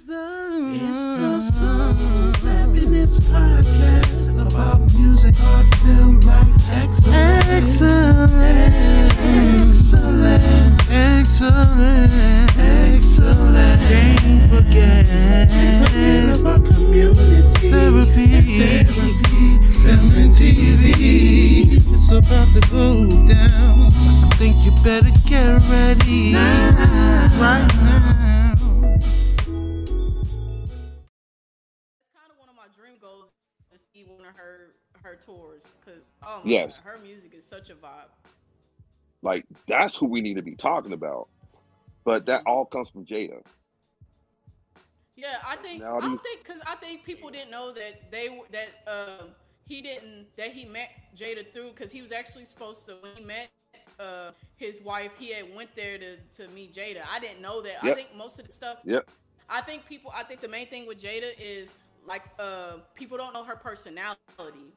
It's the, it's the Happiness Podcast about music, art, film, like excellence. Excellent. Excellent. Excellent. Can't forget. Forget about community. Therapy. And therapy. Film and TV. It's about to go down. I think you better get ready. Right now. Of her her tours because oh my Yes. God, her music is such a vibe. Like that's who we need to be talking about. But that all comes from Jada. Yeah, I think I don't think because I think people didn't know that they that um he didn't that he met Jada through because he was actually supposed to when he met uh his wife he had went there to to meet Jada. I didn't know that. I think most of the stuff Yep. I think people. I think the main thing with Jada is like uh, people don't know her personality.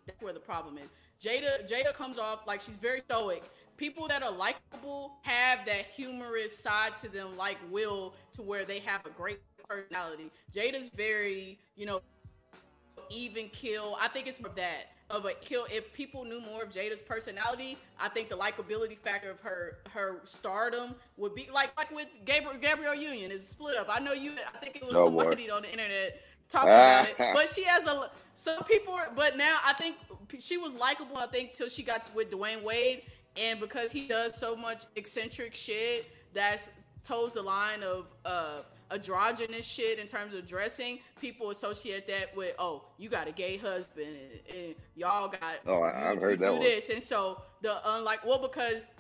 That's where the problem is. Jada Jada comes off like she's very stoic. People that are likable have that humorous side to them, like Will, to where they have a great personality. Jada's very, you know, even kill. I think it's more of that of a kill. If people knew more of Jada's personality, I think the likability factor of her her stardom would be like like with Gabriel Gabrielle Union is split up. I know you. I think it was boy. somebody on the internet talking about it, but she has a some people. But now I think she was likable. I think till she got with Dwyane Wade, and because he does so much eccentric shit that's toes the line of uh androgynous shit in terms of dressing people associate that with oh you got a gay husband and, and y'all got Oh, I- I've heard that do one. this and so the unlike well because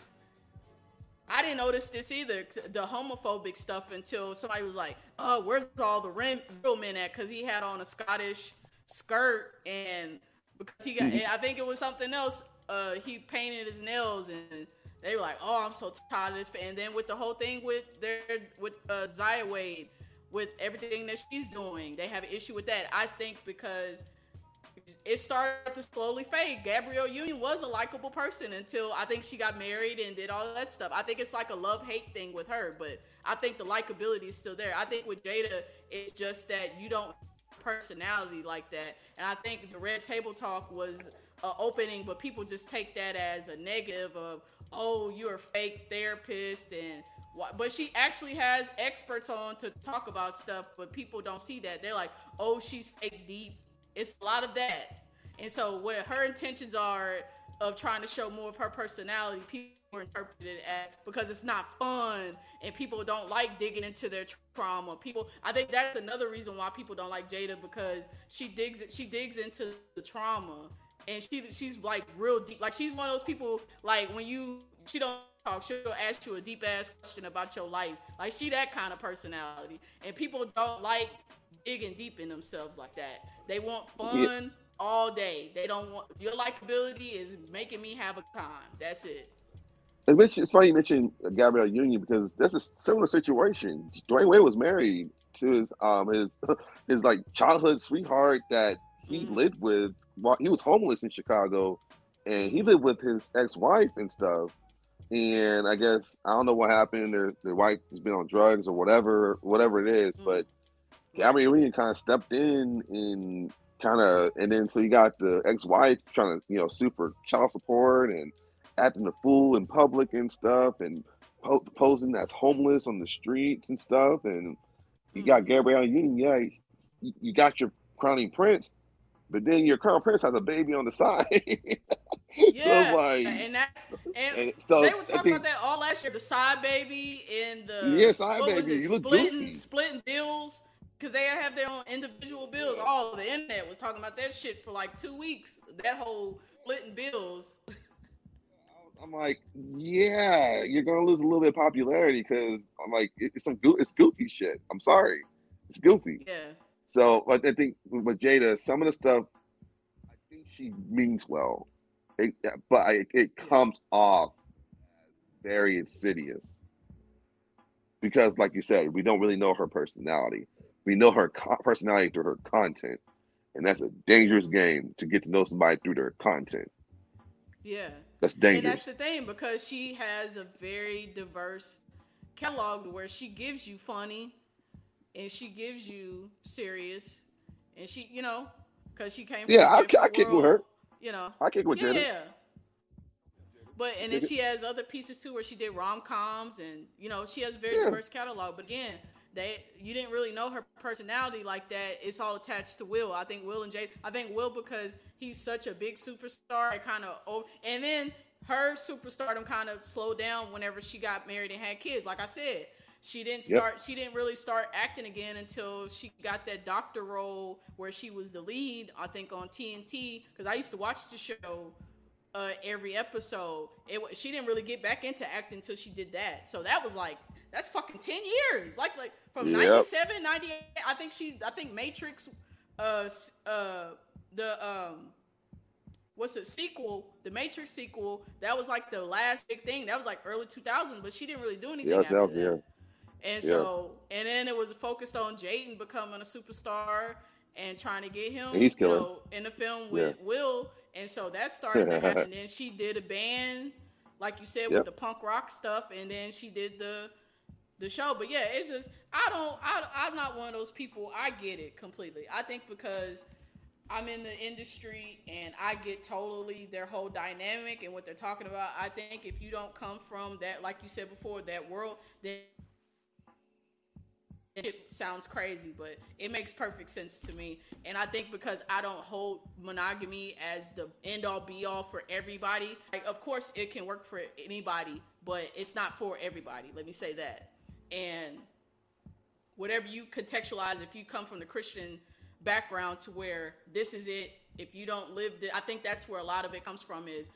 I didn't notice this either, the homophobic stuff, until somebody was like, "Oh, where's all the real men at?" Because he had on a Scottish skirt, and because he got, mm-hmm. I think it was something else. Uh, he painted his nails, and they were like, "Oh, I'm so tired of this." And then with the whole thing with their with uh, Zaya Wade, with everything that she's doing, they have an issue with that. I think because it started to slowly fade. Gabrielle Union was a likable person until I think she got married and did all that stuff. I think it's like a love hate thing with her, but I think the likability is still there. I think with Jada, it's just that you don't personality like that, and I think the Red Table Talk was a opening, but people just take that as a negative of oh you're a fake therapist and. But she actually has experts on to talk about stuff, but people don't see that. They're like, "Oh, she's fake deep." It's a lot of that. And so what her intentions are of trying to show more of her personality, people interpret it as because it's not fun and people don't like digging into their trauma. People I think that's another reason why people don't like Jada because she digs she digs into the trauma and she she's like real deep. Like she's one of those people like when you she don't talk, she'll ask you a deep ass question about your life. Like she that kind of personality. And people don't like digging deep in themselves like that. They want fun all day. They don't want your likability is making me have a time. That's it. It's, funny you mentioned Gabrielle Union because that's a similar situation. Dwyane Wade was married to his um his his like childhood sweetheart that he Mhm. lived with while he was homeless in Chicago, and he lived with his ex wife and stuff. And I guess I don't know what happened. Their their wife has been on drugs or whatever, whatever it is. Mhm. But Gabrielle Union kind of stepped in and kind of, and then so you got the ex-wife trying to, you know, sue for child support and acting a fool in public and stuff, and po- posing as homeless on the streets and stuff. And you got Mhm. Gabrielle Union, yeah, you, got your crowning prince, but then your crown prince has a baby on the side. so Yeah, it's like, and that's and, and so they were talking think- about that all last year. The side baby and the Yeah, Side Baby, it? you look splitting goofy. splitting bills because they have their own individual bills. All the internet was talking about that shit for like two weeks. That whole splitting bills. I'm like, yeah, you're gonna lose a little bit of popularity because I'm like, it's some it's goofy shit. I'm sorry, it's goofy. Yeah. So, but I think with Jada, some of the stuff, I think she means well, it, but I, it comes off very insidious because, like you said, we don't really know her personality. We know her co- personality through her content, and that's a dangerous game to get to know somebody through their content. Yeah. That's And dangerous. that's the thing because she has a very diverse catalog where she gives you funny, and she gives you serious, and she, you know, because she came. Yeah, I, I kick with her. You know, I kick with yeah, yeah. But and then she has other pieces too, where she did rom coms, and you know she has a very Yeah. diverse catalog. But again, they you didn't really know her personality like that. It's all attached to Will. I think Will and Jade. I think Will because he's such a big superstar. It kind of oh, and then her superstardom kind of slowed down whenever she got married and had kids. Like I said, she didn't Yep. start. She didn't really start acting again until she got that doctor role where she was the lead. I think on TNT because I used to watch the show uh, every episode. It she didn't really get back into acting until she did that. So that was like that's fucking 10 years. Like like from Yep. 97, 98, I think she I think Matrix uh uh the um what's the sequel, the Matrix sequel, that was like the last big thing. That was like early 2000, but she didn't really do anything Yeah, after that was- yeah. And Yeah. so, and then it was focused on Jaden becoming a superstar and trying to get him, And he's you know, in the film with Will. And so that started to happen. then she did a band, like you said, Yep. with the punk rock stuff, and then she did the the show. But yeah, it's just I don't I I'm not one of those people. I get it completely. I think because I'm in the industry and I get totally their whole dynamic and what they're talking about. I think if you don't come from that, like you said before, that world, then it sounds crazy, but it makes perfect sense to me. And I think because I don't hold monogamy as the end all be all for everybody, like, of course, it can work for anybody, but it's not for everybody. Let me say that. And whatever you contextualize, if you come from the Christian background to where this is it, if you don't live, the, I think that's where a lot of it comes from is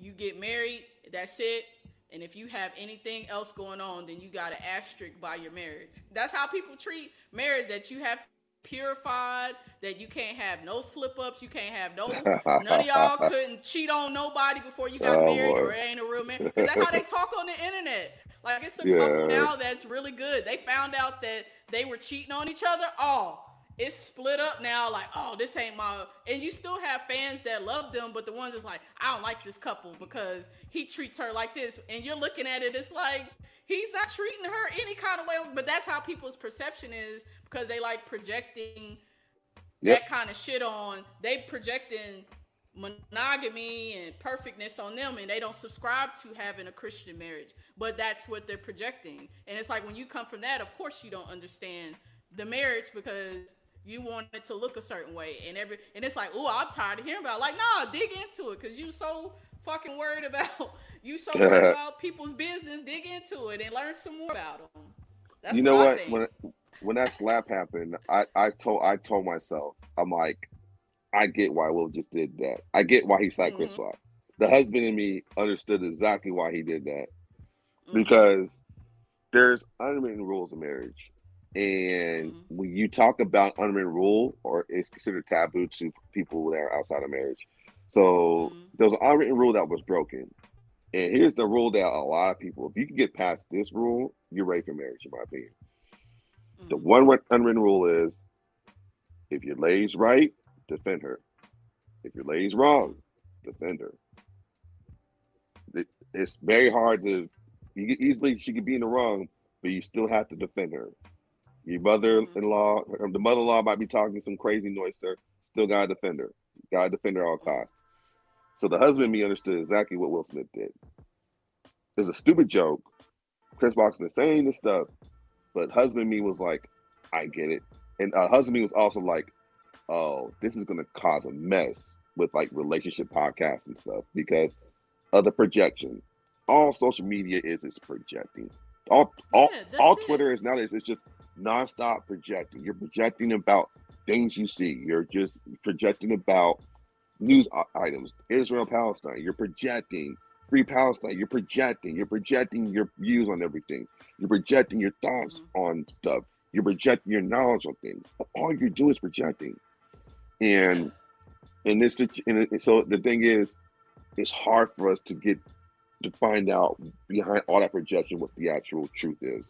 you get married, that's it. And if you have anything else going on, then you got an asterisk by your marriage. That's how people treat marriage. That you have purified. That you can't have no slip ups. You can't have no. none of y'all couldn't cheat on nobody before you got Oh, married, boy. or ain't a real. 'Cause that's how they talk on the internet. Like it's a Yeah. couple now that's really good. They found out that they were cheating on each other. Oh, it's split up now. Like, oh, this ain't my. And you still have fans that love them, but the ones that's like, I don't like this couple because he treats her like this. And you're looking at it, it's like he's not treating her any kind of way. But that's how people's perception is because they like projecting Yep. that kind of shit on. They projecting monogamy and perfectness on them and they don't subscribe to having a Christian marriage. But that's what they're projecting. And it's like when you come from that, of course you don't understand the marriage because you want it to look a certain way and every and it's like, oh, I'm tired of hearing about it. like, nah, dig into it because you so fucking worried about you so worried about people's business. Dig into it and learn some more about them. That's you know what? think. When when that slap happened, I, I told I told myself, I'm like, I get why Will just did that. I get why he slapped Chris Mhm. Rock. The husband in me understood exactly why he did that Mhm. because there's unwritten rules of marriage, and Mhm. when you talk about unwritten rule, or it's considered taboo to people that are outside of marriage. So Mhm. there an unwritten rule that was broken. And here's the rule that a lot of people, if you can get past this rule, you're ready for marriage, in my opinion. The Mhm. one unwritten rule is if your lady's right, defend her. If your lady's wrong, defend her. It's very hard to easily she could be in the wrong, but you still have to defend her. Your mother-in-law, or the mother-in-law might be talking some crazy noise to her, still gotta defend her. Gotta defend her at all costs. So the husband and me understood exactly what Will Smith did. It was a stupid joke. Chris been saying this stuff, but husband and me was like, I get it. And uh, husband and me was also like, oh, this is gonna cause a mess with like relationship podcasts and stuff because of the projection. All social media is is projecting. All all, Yeah, all. Twitter is nowadays it's just nonstop projecting. You're projecting about things you see. You're just projecting about news items. Israel Palestine. You're projecting free Palestine. You're projecting. You're projecting your views on everything. You're projecting your thoughts mm-hmm. on stuff. You're projecting your knowledge on things. All you're doing is projecting. And in this and so the thing is, it's hard for us to get to find out behind all that projection what the actual truth is,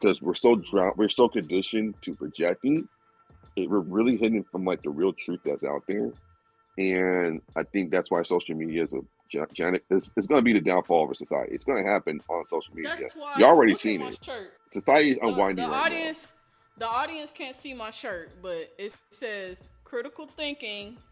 because we're so drowned, we're so conditioned to projecting. It, we're really hidden from like the real truth that's out there, and I think that's why social media is a giant. It's, it's going to be the downfall of our society. It's going to happen on social media. That's why You already seen it. shirt. Society is The- unwinding the right audience, the audience can't see my shirt, but it says critical thinking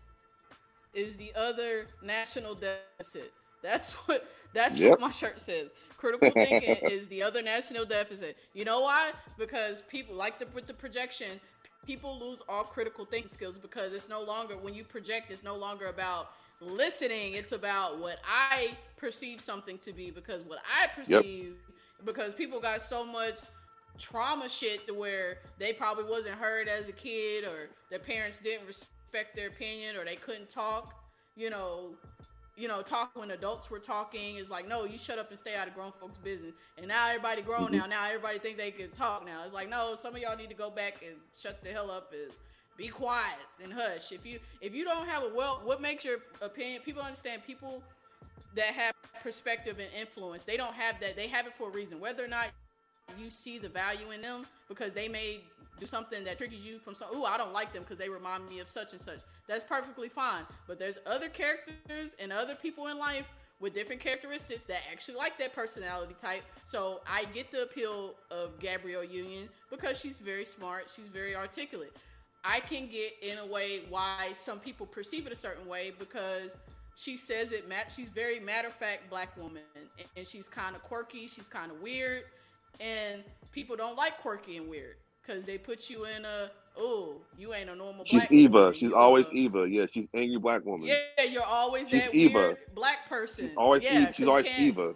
is the other national deficit. That's what that's Yep. what my shirt says. Critical thinking is the other national deficit. You know why? Because people like the with the projection, people lose all critical thinking skills because it's no longer when you project, it's no longer about listening. It's about what I perceive something to be because what I perceive because people got so much trauma shit to where they probably wasn't heard as a kid or their parents didn't respect their opinion or they couldn't talk. You know you know talk when adults were talking is like no you shut up and stay out of grown folks business. And now everybody grown mm-hmm. now. Now everybody think they can talk now. It's like no some of y'all need to go back and shut the hell up and be quiet and hush. If you if you don't have a well what makes your opinion people understand people that have perspective and influence they don't have that. They have it for a reason. Whether or not you see the value in them because they may do something that triggers you from some ooh i don't like them because they remind me of such and such. That's perfectly fine but there's other characters and other people in life with different characteristics that actually like that personality type. So i get the appeal of gabrielle union because she's very smart she's very articulate. I can get in a way why some people perceive it a certain way because she says it mat she's very matter of fact black woman and she's kind of quirky she's kind of weird and people don't like quirky and weird because they put you in a oh you ain't a normal She's Eva. woman. She's You always a- Eva. Yeah, she's angry black woman. yeah you're always She's that Eva. weird black person She's always yeah, E- she's always Eva.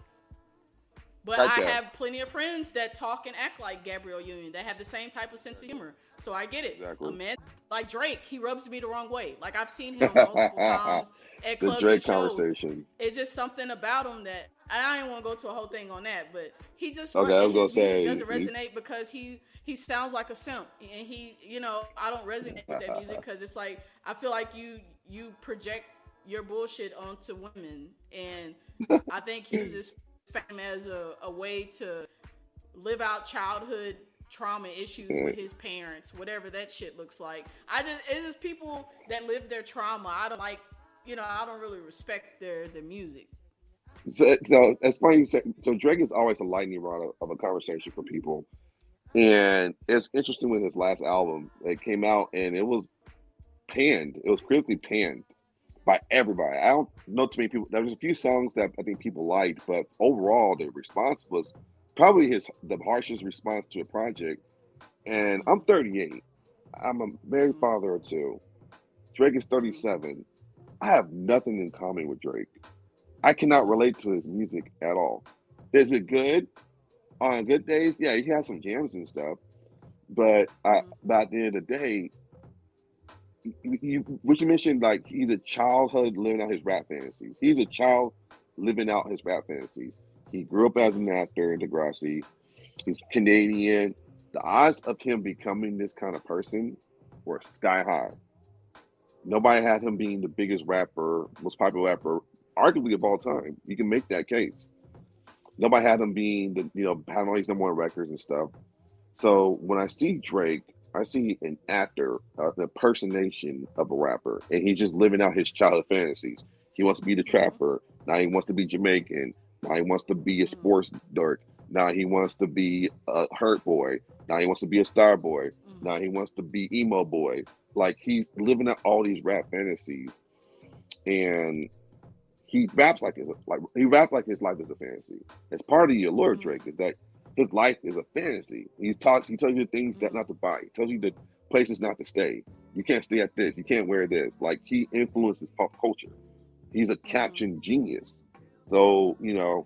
but I have plenty of friends that talk and act like Gabrielle Union. They have the same type of sense of humor. So I get it. Exactly. A man like Drake, he rubs me the wrong way. Like I've seen him multiple times at The clubs Drake and shows. conversation. It's just something about him that I didn't want to go to a whole thing on that, but he just Okay, I was his gonna say, doesn't he- resonate because he he sounds like a simp, and he you know I don't resonate with that music because it's like I feel like you you project your bullshit onto women, and I think he uses fame as a, a way to live out childhood trauma issues with his parents, whatever that shit looks like. I just it's people that live their trauma. I don't like you know I don't really respect their their music. So, so it's funny you said. So Drake is always a lightning rod of, of a conversation for people, and it's interesting with his last album. It came out and it was panned. It was critically panned by everybody. I don't know too many people. There was a few songs that I think people liked, but overall the response was probably his the harshest response to a project. And I'm 38. I'm a married mm-hmm. father of two. Drake is 37. I have nothing in common with Drake. I cannot relate to his music at all. Is it good? On good days, yeah, he has some jams and stuff. But I, by the end of the day, you, what you mentioned, like he's a childhood living out his rap fantasies. He's a child living out his rap fantasies. He grew up as an actor in Degrassi. He's Canadian. The odds of him becoming this kind of person were sky high. Nobody had him being the biggest rapper, most popular rapper, arguably of all time. You can make that case. Nobody had him being the, you know, having all these number one records and stuff. So when I see Drake, I see an actor, uh, an impersonation of a rapper, and he's just living out his childhood fantasies. He wants to be the mm-hmm. trapper. Now he wants to be Jamaican. Now he wants to be a mm-hmm. sports dork. Now he wants to be a hurt boy. Now he wants to be a star boy. Mm-hmm. Now he wants to be emo boy. Like he's living out all these rap fantasies, and he raps like his like he raps like his life is a fantasy. It's part of your allure, mm-hmm. Drake, is that his life is a fantasy. He talks, he tells you things that mm-hmm. not to buy. He tells you the places not to stay. You can't stay at this. You can't wear this. Like he influences pop culture. He's a mm-hmm. caption genius. So you know,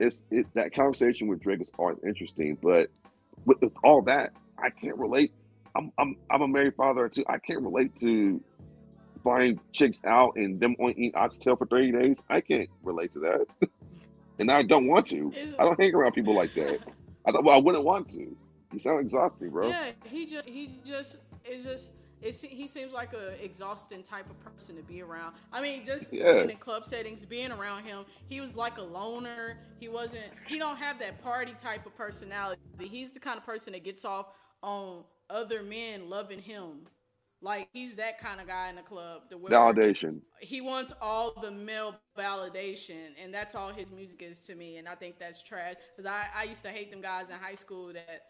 it's it, that conversation with Drake is always interesting. But with, with all that, I can't relate. I'm I'm I'm a married father too. I can't relate to flying chicks out and them only eating oxtail for 30 days. I can't relate to that. and I don't want to. Is- I don't hang around people like that. I don't well, I wouldn't want to. You sound exhausting, bro. Yeah, he just he just is just it's, he seems like a exhausting type of person to be around. I mean, just Yeah. in club settings, being around him, he was like a loner. He wasn't. He don't have that party type of personality. He's the kind of person that gets off on other men loving him. Like he's that kind of guy in the club. The Validation. he wants all the male validation, and that's all his music is to me. And I think that's trash because I, I used to hate them guys in high school that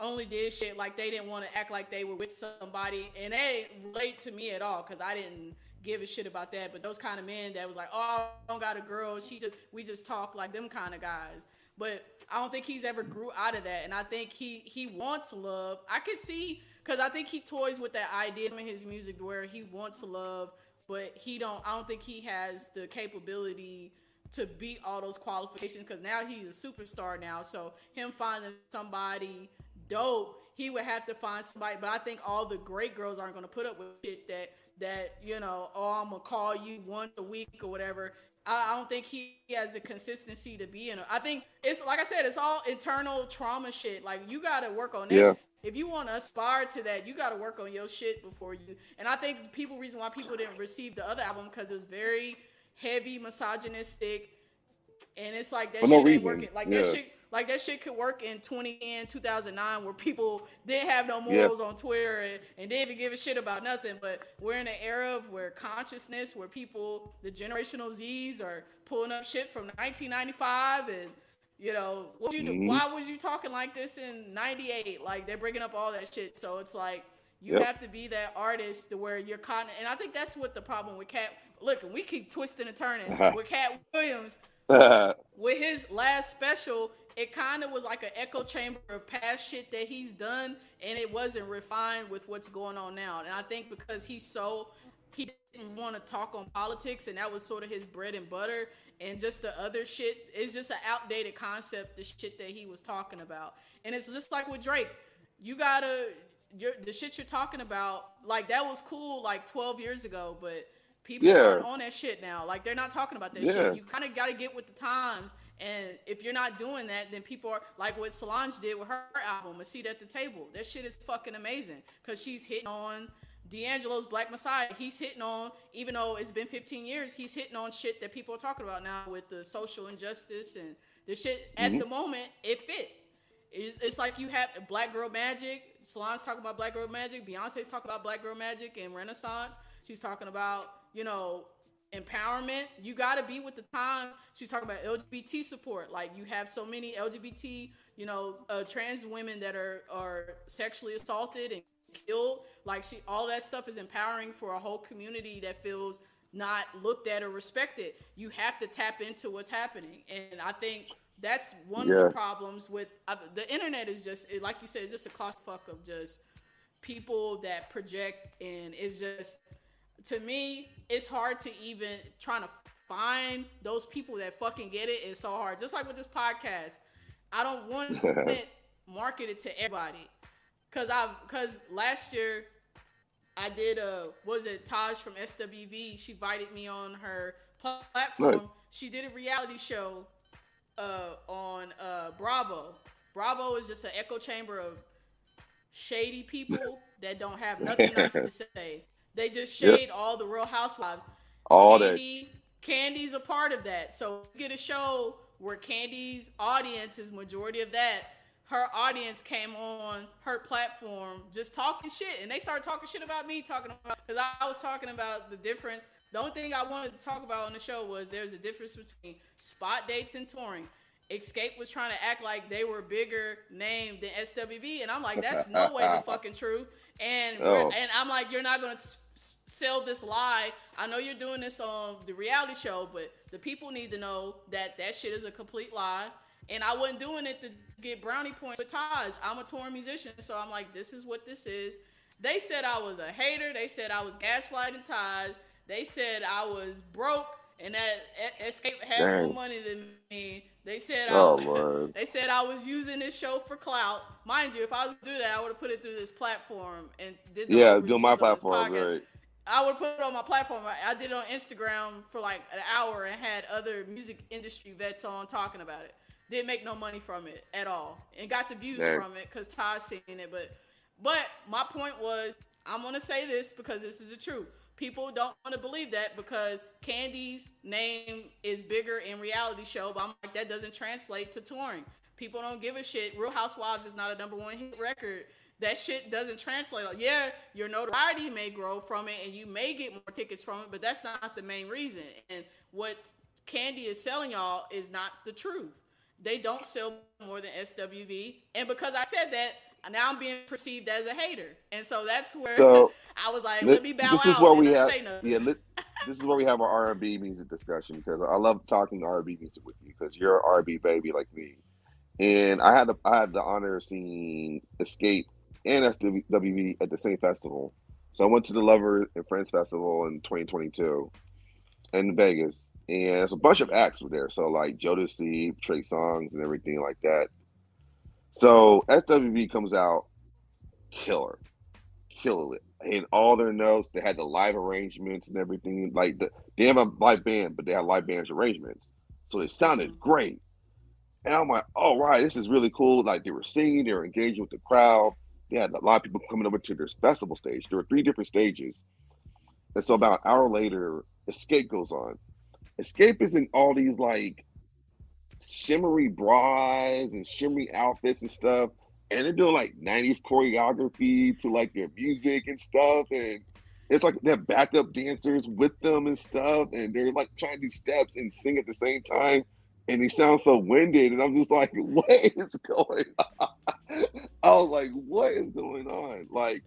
only did shit like they didn't want to act like they were with somebody, and they relate to me at all because I didn't give a shit about that. But those kind of men that was like, oh, I don't got a girl. She just we just talk like them kind of guys. But I don't think he's ever grew out of that, and I think he he wants love. I can see because I think he toys with that idea in his music where he wants love, but he don't. I don't think he has the capability to beat all those qualifications because now he's a superstar now. So him finding somebody dope, he would have to find somebody. But I think all the great girls aren't going to put up with shit that that you know. Oh, I'm gonna call you once a week or whatever. I, I don't think he has the consistency to be in. it. I think it's like I said, it's all internal trauma shit. Like you got to work on that. Yeah. If you want to aspire to that, you got to work on your shit before you. And I think people reason why people didn't receive the other album because it was very heavy misogynistic, and it's like that For no shit ain't working. Like Yeah. that shit, like that shit could work in 2010, 2009, where people didn't have no morals on Twitter and, and didn't even give a shit about nothing. But we're in an era of where consciousness, where people, the generational Z's, are pulling up shit from 1995 and. You know, what you do? Mhm. Why was you talking like this in '98? Like they're bringing up all that shit. So it's like you Yep. have to be that artist to where you're caught. And I think that's what the problem with Cat. Look, we keep twisting and turning with Katt Williams with his last special. It kind of was like an echo chamber of past shit that he's done, and it wasn't refined with what's going on now. And I think because he's so he want to talk on politics, and that was sort of his bread and butter. And just the other shit is just an outdated concept. The shit that he was talking about, and it's just like with Drake. You gotta you're, the shit you're talking about. Like that was cool like 12 years ago, but people Yeah. aren't on that shit now. Like they're not talking about that Yeah. shit. You kind of gotta get with the times. And if you're not doing that, then people are like what Solange did with her album, A Seat at the Table. That shit is fucking amazing because she's hitting on D'Angelo's Black Messiah. He's hitting on, even though it's been 15 years, he's hitting on shit that people are talking about now with the social injustice and the shit. At the moment, it fit. It's, it's like you have Black Girl Magic. Solange's talking about Black Girl Magic. Beyonce's talking about Black Girl Magic and Renaissance. She's talking about, you know, empowerment. You got to be with the times. She's talking about LGBT support. Like you have so many LGBT, you know, uh, trans women that are are sexually assaulted and killed. Like she, all that stuff is empowering for a whole community that feels not looked at or respected. You have to tap into what's happening, and I think that's one of the problems with uh, the internet. Is just it- like you said, it's just a clusterfuck of just people that project, and it's just to me, it's hard to even trying to find those people that fucking get it. It's so hard. Just like with this podcast, I don't want it marketed to everybody. Cause I, cause last year I did a was it Taj from SWV? She invited me on her platform. Nice. She did a reality show uh, on uh, Bravo. Bravo is just an echo chamber of shady people that don't have nothing nice to say. They just Yep. shade all the Real Housewives. All. Kandi, Kandi's a part of that. So you get a show where Kandi's audience is majority of that. Her audience came on her platform just talking shit, and they started talking shit about me, talking about because I was talking about the difference. The only thing I wanted to talk about on the show was there's a difference between spot dates and touring. Xscape was trying to act like they were bigger name than SWV, and I'm like, that's no way the fucking true. And Oh. and I'm like, you're not gonna s- s- sell this lie. I know you're doing this on the reality show, but the people need to know that that shit is a complete lie. And I wasn't doing it to get brownie points with Taj. I'm a touring musician, so I'm like, this is what this is. They said I was a hater. They said I was gaslighting Taj. They said I was broke and that Xscape had more money than me. They said Oh I, Lord. they said I was using this show for clout. Mind you, if I was to do that, I would have put it through this platform and did the Yeah, do my reviews on this platform, right? I would put it on my platform. I, I did it on Instagram for like an hour and had other music industry vets on talking about it. Didn't make no money from it at all, and got the views from it because Todd seen it. But, but my point was, I'm gonna say this because this is the truth. People don't want to believe that because Kandi's name is bigger in reality show, but I'm like that doesn't translate to touring. People don't give a shit. Real Housewives is not a number one hit record. That shit doesn't translate. Yeah, your notoriety may grow from it and you may get more tickets from it, but that's not the main reason. And what Kandi is selling y'all is not the truth. They don't sell more than SWV. And because I said that, now I'm being perceived as a hater, and so that's where So I was like, let me bow this out. is where we have say yeah. Let, this is where we have our R and B music discussion because I love talking R and B music with you because you're an R and B baby like me, and I had the I had the honor of seeing Xscape and SWV at the same festival. So I went to the Lover and Friends Festival in 2022 in Vegas, and it's a bunch of acts were there. So like Jodeci, Trey Songz, and everything like that. So SWV comes out, killer, killer it. And all their notes, they had the live arrangements and everything. Like the, they have a live band, but they have live bands arrangements, so it sounded mm-hmm. great. And I'm like, oh right, this is really cool. Like they were singing, they were engaging with the crowd. They had a lot of people coming over to their festival stage. There were three different stages. And so about an hour later, Xscape goes on. Xscape is in all these like shimmery bras and shimmery outfits and stuff. And they're doing like 90s choreography to like their music and stuff. And it's like they have backup dancers with them and stuff. And they're like trying to do steps and sing at the same time. And they sound so winded. And I'm just like, what is going on? I was like, what is going on? Like.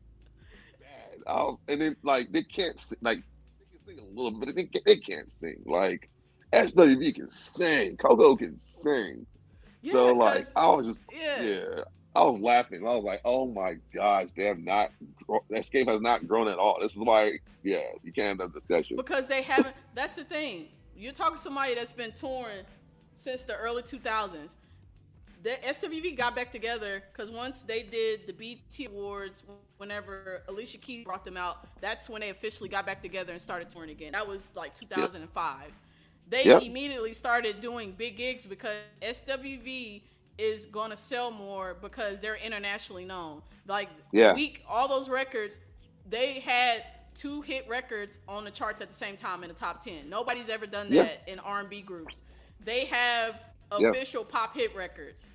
I was, and then like they can't like sing a little bit, they, they can't sing. Like SWV can sing, Coko can sing. Yeah, so like I was just yeah. yeah, I was laughing. I was like, oh my gosh, they have not gro- Xscape has not grown at all. This is why yeah, you can't have discussion. because they haven't. that's the thing. You're talking to somebody that's been touring since the early 2000s. The SWV got back together because once they did the BT Awards, whenever Alicia Keys brought them out, that's when they officially got back together and started touring again. That was like 2005. They Yep. immediately started doing big gigs because SWV is going to sell more because they're internationally known. Like Yeah. week, all those records, they had two hit records on the charts at the same time in the top 10. Nobody's ever done that Yeah. in R&B groups. They have Yeah. official pop hit records.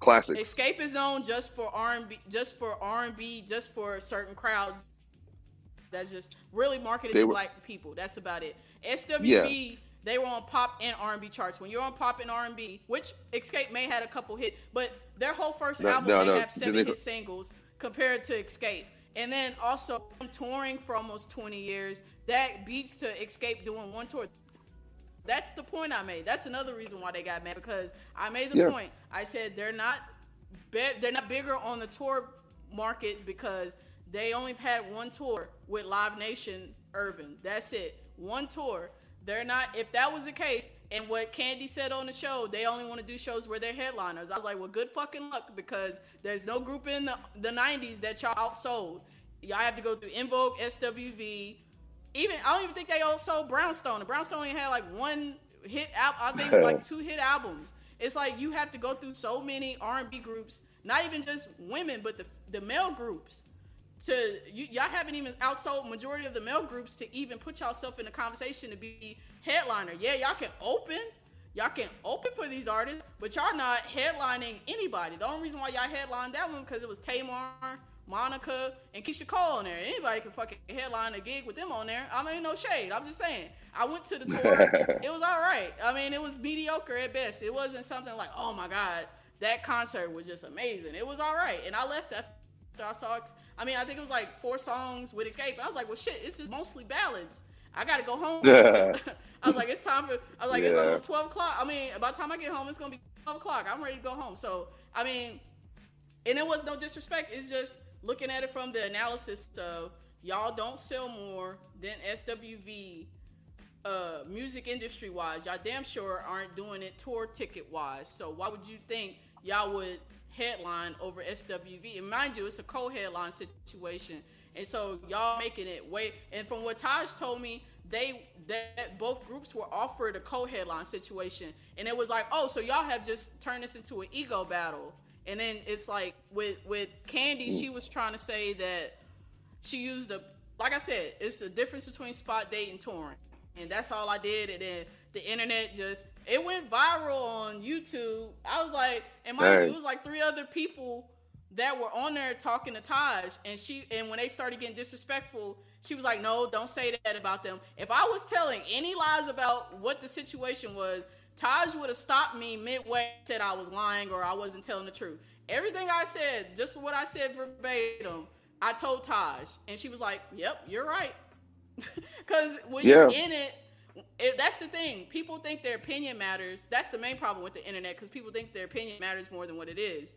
Classic. Xscape is known just for R&B, just for R&B, just for certain crowds. That's just really marketed They to were- black people. That's about it. SWV, they were on pop and R&B charts. When you're on pop and R&B, which Xscape may had a couple hit, but their whole first No, album no, they no. have seven They- hit singles compared to Xscape. And then also touring for almost 20 years. That beats to Xscape doing one tour. That's the point I made. That's another reason why they got mad because I made the Yeah. point. I said they're not be- they're not bigger on the tour market because they only had one tour with Live Nation Urban. That's it. One tour. They're not if that was the case and what Kandi said on the show, they only want to do shows where they're headliners. I was like, "Well, good fucking luck because there's no group in the, the 90s that y'all outsold. Y'all have to go through En Vogue, SWV, even I don't even think they also Brownstone. And Brownstone only had like one hit al- I think like two hit albums. It's like you have to go through so many R and B groups, not even just women, but the the male groups. To you, y'all haven't even outsold majority of the male groups to even put yourself in the conversation to be headliner. Yeah, y'all can open, y'all can open for these artists, but y'all not headlining anybody. The only reason why y'all headlined that one because it was Tamar, Monica, and Keyshia Cole on there. Anybody can fucking headline a gig with them on there. I mean, no shade. I'm just saying. I went to the tour. it was all right. I mean, it was mediocre at best. It wasn't something like, oh my god, that concert was just amazing. It was all right, and I left after I saw. It. I mean, I think it was like four songs with Xscape. I was like, well, shit, it's just mostly ballads. I gotta go home. Yeah. I was like, it's time for. I was like, it's almost twelve o'clock. I mean, by the time I get home, it's gonna be twelve o'clock. I'm ready to go home. So, I mean, and it was no disrespect. It's just looking at it from the analysis of y'all don't sell more than SWV, uh, music industry wise. Y'all damn sure aren't doing it tour ticket wise. So why would you think y'all would headline over SWV? And mind you, it's a co-headline situation. And so y'all making it way. And from what Taj told me, they that both groups were offered a co-headline situation, and it was like, oh, so y'all have just turned this into an ego battle. And then it's like with with Kandi, she was trying to say that she used the like I said, it's a difference between spot date and touring. And that's all I did. And then the internet just it went viral on YouTube. I was like, and mind you, it was like three other people that were on there talking to Taj, and she and when they started getting disrespectful, she was like, "No, don't say that about them." If I was telling any lies about what the situation was, Taj would have stopped me midway, said I was lying or I wasn't telling the truth. Everything I said, just what I said verbatim, I told Taj, and she was like, "Yep, you're right." Because when Yeah. you're in it, it, that's the thing. People think their opinion matters. That's the main problem with the internet because people think their opinion matters more than what it is.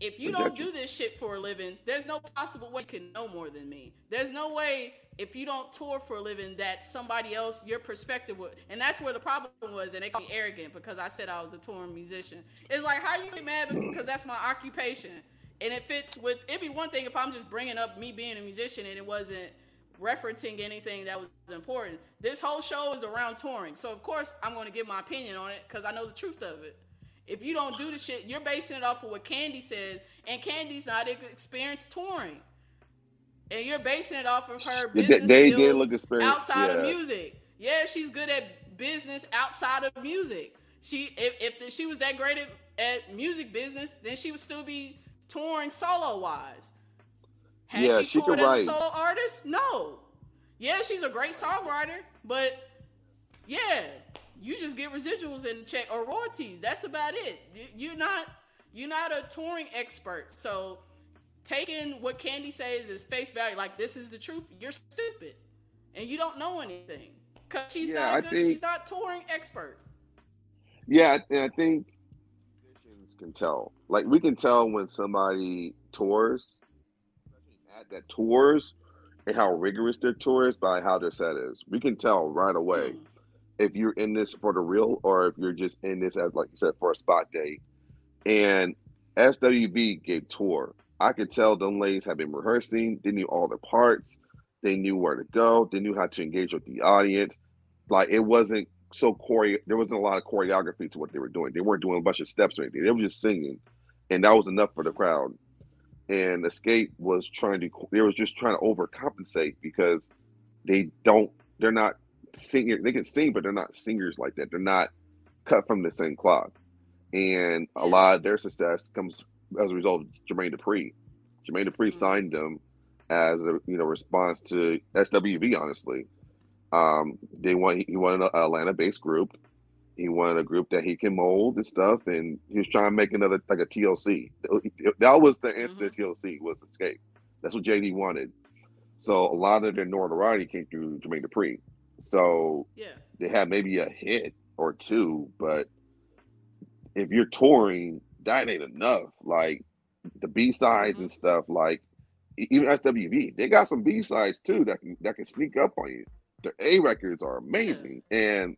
If you don't do this shit for a living, there's no possible way you can know more than me. There's no way if you don't tour for a living that somebody else, your perspective would. And that's where the problem was. And they called me arrogant because I said I was a touring musician. It's like, how you get mad because that's my occupation. And it fits with, it'd be one thing if I'm just bringing up me being a musician and it wasn't referencing anything that was important. This whole show is around touring. So, of course, I'm going to give my opinion on it because I know the truth of it. If you don't do the shit, you're basing it off of what Kandi says, and Kandi's not ex- experienced touring. And you're basing it off of her business they did look experienced, outside of music. Yeah, she's good at business outside of music. She if, if she was that great at, at music business, then she would still be touring solo wise. Has Yeah, she she toured as write. a solo artist? No. Yeah, she's a great songwriter, but yeah, you just get residuals and check or royalties. That's about it. You're not you're not a touring expert. So taking what Kandi says as face value, like this is the truth, you're stupid, and you don't know anything because she's Yeah, not I good. think- she's not touring expert. Yeah, and I think musicians can tell. Like we can tell when somebody tours, at that tours, and how rigorous their tour is by how their set is. We can tell right away Mm. if you're in this for the real or if you're just in this as like you said for a spot date. And SWV gave tour. I could tell them ladies had been rehearsing. They knew all the parts. They knew where to go. They knew how to engage with the audience. Like it wasn't so chore. There wasn't a lot of choreography to what they were doing. They weren't doing a bunch of steps or anything. They were just singing, and that was enough for the crowd. And Escape was trying to. They was just trying to overcompensate because they don't. They're not singer. They can sing, but they're not singers like that. They're not cut from the same cloth. And a lot of their success comes as a result of Jermaine Dupri. Jermaine Dupri Mhm. signed them as a you know response to SWV. Honestly, um, they want he wanted an Atlanta-based group. He wanted a group that he can mold and stuff, and he was trying to make another like a TLC. That was the answer to TLC was Xscape. That's what JD wanted. So a lot of their notoriety came through Jermaine Dupri. So Yeah. they had maybe a hit or two, but if you're touring, that ain't enough. Like the B sides and stuff, like even SWV, they got some B sides too that can that can sneak up on you. The A records are amazing, and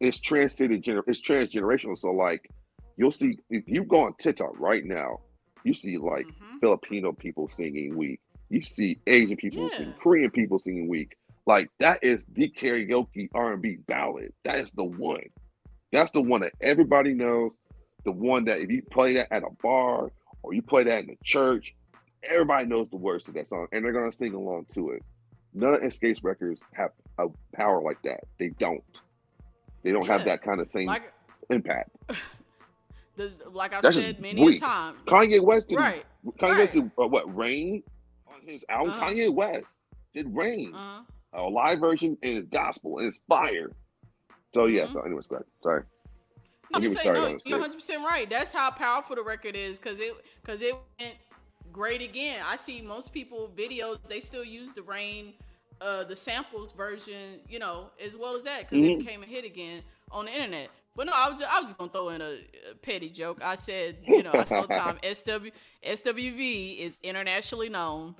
it's transcended gener- it's transgenerational. So like you'll see if you go on TikTok right now, you see like Mhm. Filipino people singing week. You see Asian people Yeah. singing, Korean people singing week. Like that is the karaoke R and B ballad. That is the one. That's the one that everybody knows. The one that if you play that at a bar or you play that in the church, everybody knows the words to that song and they're gonna sing along to it. None of Xscape's records have a power like that. They don't. They don't have that kind of same Like, impact. the, like I've That's said many a weak. time. Kanye West did Right. Kanye right. West did uh, what Rain on his album. Uh-huh. Kanye West did Rain, Uh-huh. a live version, and gospel fire. So yeah. Mhm. So anyways. Sorry. No, Don't say, no, you're 100 percent right. That's how powerful the record is because it because it went great again. I see most people videos they still use the rain, uh, the samples version, you know, as well as that because Mhm. it became a hit again on the internet. But no, I was just, I was just gonna throw in a, a petty joke. I said, you know, I told time SW SWV is internationally known,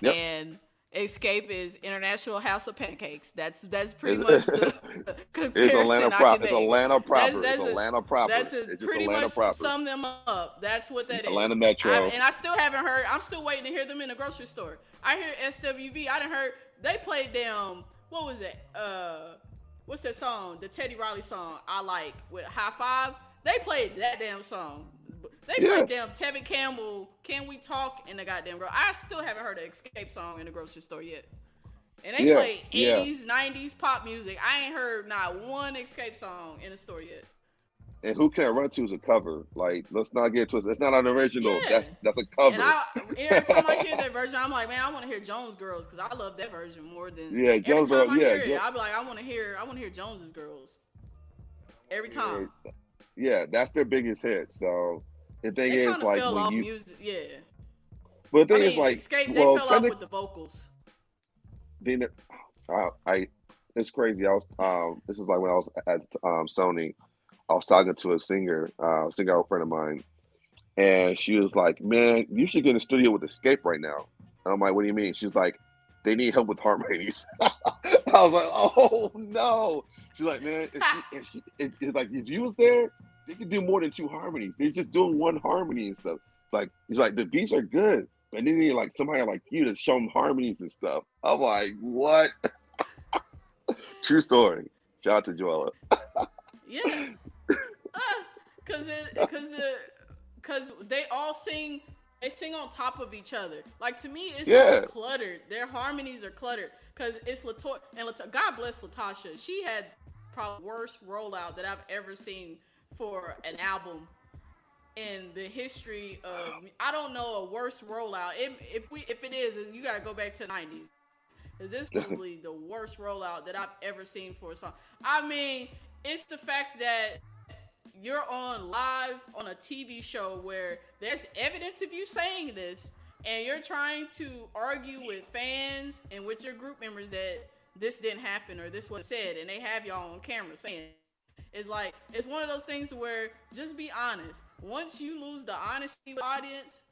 Yep. and Xscape is International House of Pancakes. That's that's pretty much the comparison It's Atlanta proper. It's. Atlanta proper. That's- that's it's a- Atlanta proper. That's a, it's pretty Atlanta much proper. sum them up. That's what that is. Atlanta Metro. I- and I still haven't heard. I'm still waiting to hear them in the grocery store. I hear SWV. I didn't heard they played them. What was it? Uh, what's that song? The Teddy Riley song. I like with Hi-Five. They played that damn song. They Yeah. played damn Tevin Campbell. Can we talk in the goddamn girl? I still haven't heard an Xscape song in the grocery store yet. And they Yeah, play yeah. 80s, 90s pop music. I ain't heard not one Xscape song in the store yet. and who can I run to is a cover. Like, let's not get twisted. It's not an original. Yeah. That's that's a cover. And I, every time I hear that version, I'm like, man, I want to hear Jones Girls because I love that version more than Yeah, Jones Girls- I yeah, hear it, I'll be like, I want to hear, I want to hear Jones's Girls. Every time. Yeah, that's their biggest hit. So the thing is, like fell when off you, music. Yeah. but the I thing mean, is, like, Xscape. They well, fell off with the vocals. then it- I, I, it's crazy. I was, um, this is like when I was at um Sony, I was talking to a singer, uh, singer friend of mine, and she was like, "Man, you should get in the studio with Xscape right now." And I'm like, "What do you mean?" She's like, "They need help with harmonies." I was like, "Oh no!" She's like, "Man, if she, if she, it's like if you was there, they could do more than two harmonies. They're just doing one harmony and stuff. Like he's like the beats are good, but then you like somebody like you to show them harmonies and stuff." I'm like, "What?" True story. Shout out to Joella. Yeah. Uh, cause it, cause it, cause they all sing. They sing on top of each other. Like to me, it's Yeah. so cluttered. Their harmonies are cluttered. Cause it's Latoya and Lat- God bless LaTocha. She had probably worst rollout that I've ever seen for an album in the history of. I don't know a worse rollout. If, we if it is, is you got to go back to the nineties. Is this probably the worst rollout that I've ever seen for a song? I mean, it's the fact that you're on live on a TV show where there's evidence of you saying this, and you're trying to argue with fans and with your group members that this didn't happen or this was said, and they have y'all on camera saying it. It's like it's one of those things where just be honest. Once you lose the honesty with the audience,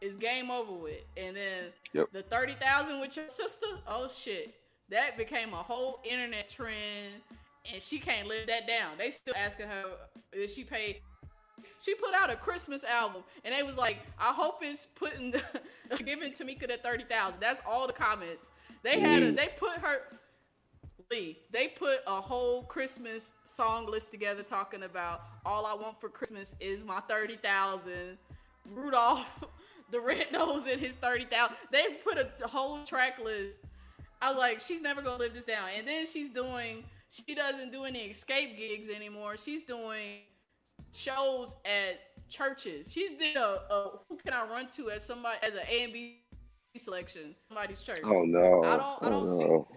it's game over with. And then Yep. the thirty thousand with your sister, oh shit, that became a whole internet trend, and she can't live that down. They still asking her if she paid. She put out a Christmas album, and they was like, "I hope it's putting the, giving Tamika that thirty thousand. That's all the comments. They had a, Mm. they put her Lee, they put a whole Christmas song list together talking about all I want for Christmas is my 30,000. Rudolph, the red nose in his 30,000. They put a, whole track list. I was like, she's never going to live this down. And then she's doing, she doesn't do any Xscape gigs anymore. She's doing shows at churches. She's did a, a who can I run to as somebody, as an A and B selection, somebody's church. Oh no. I don't, I oh, don't see. no.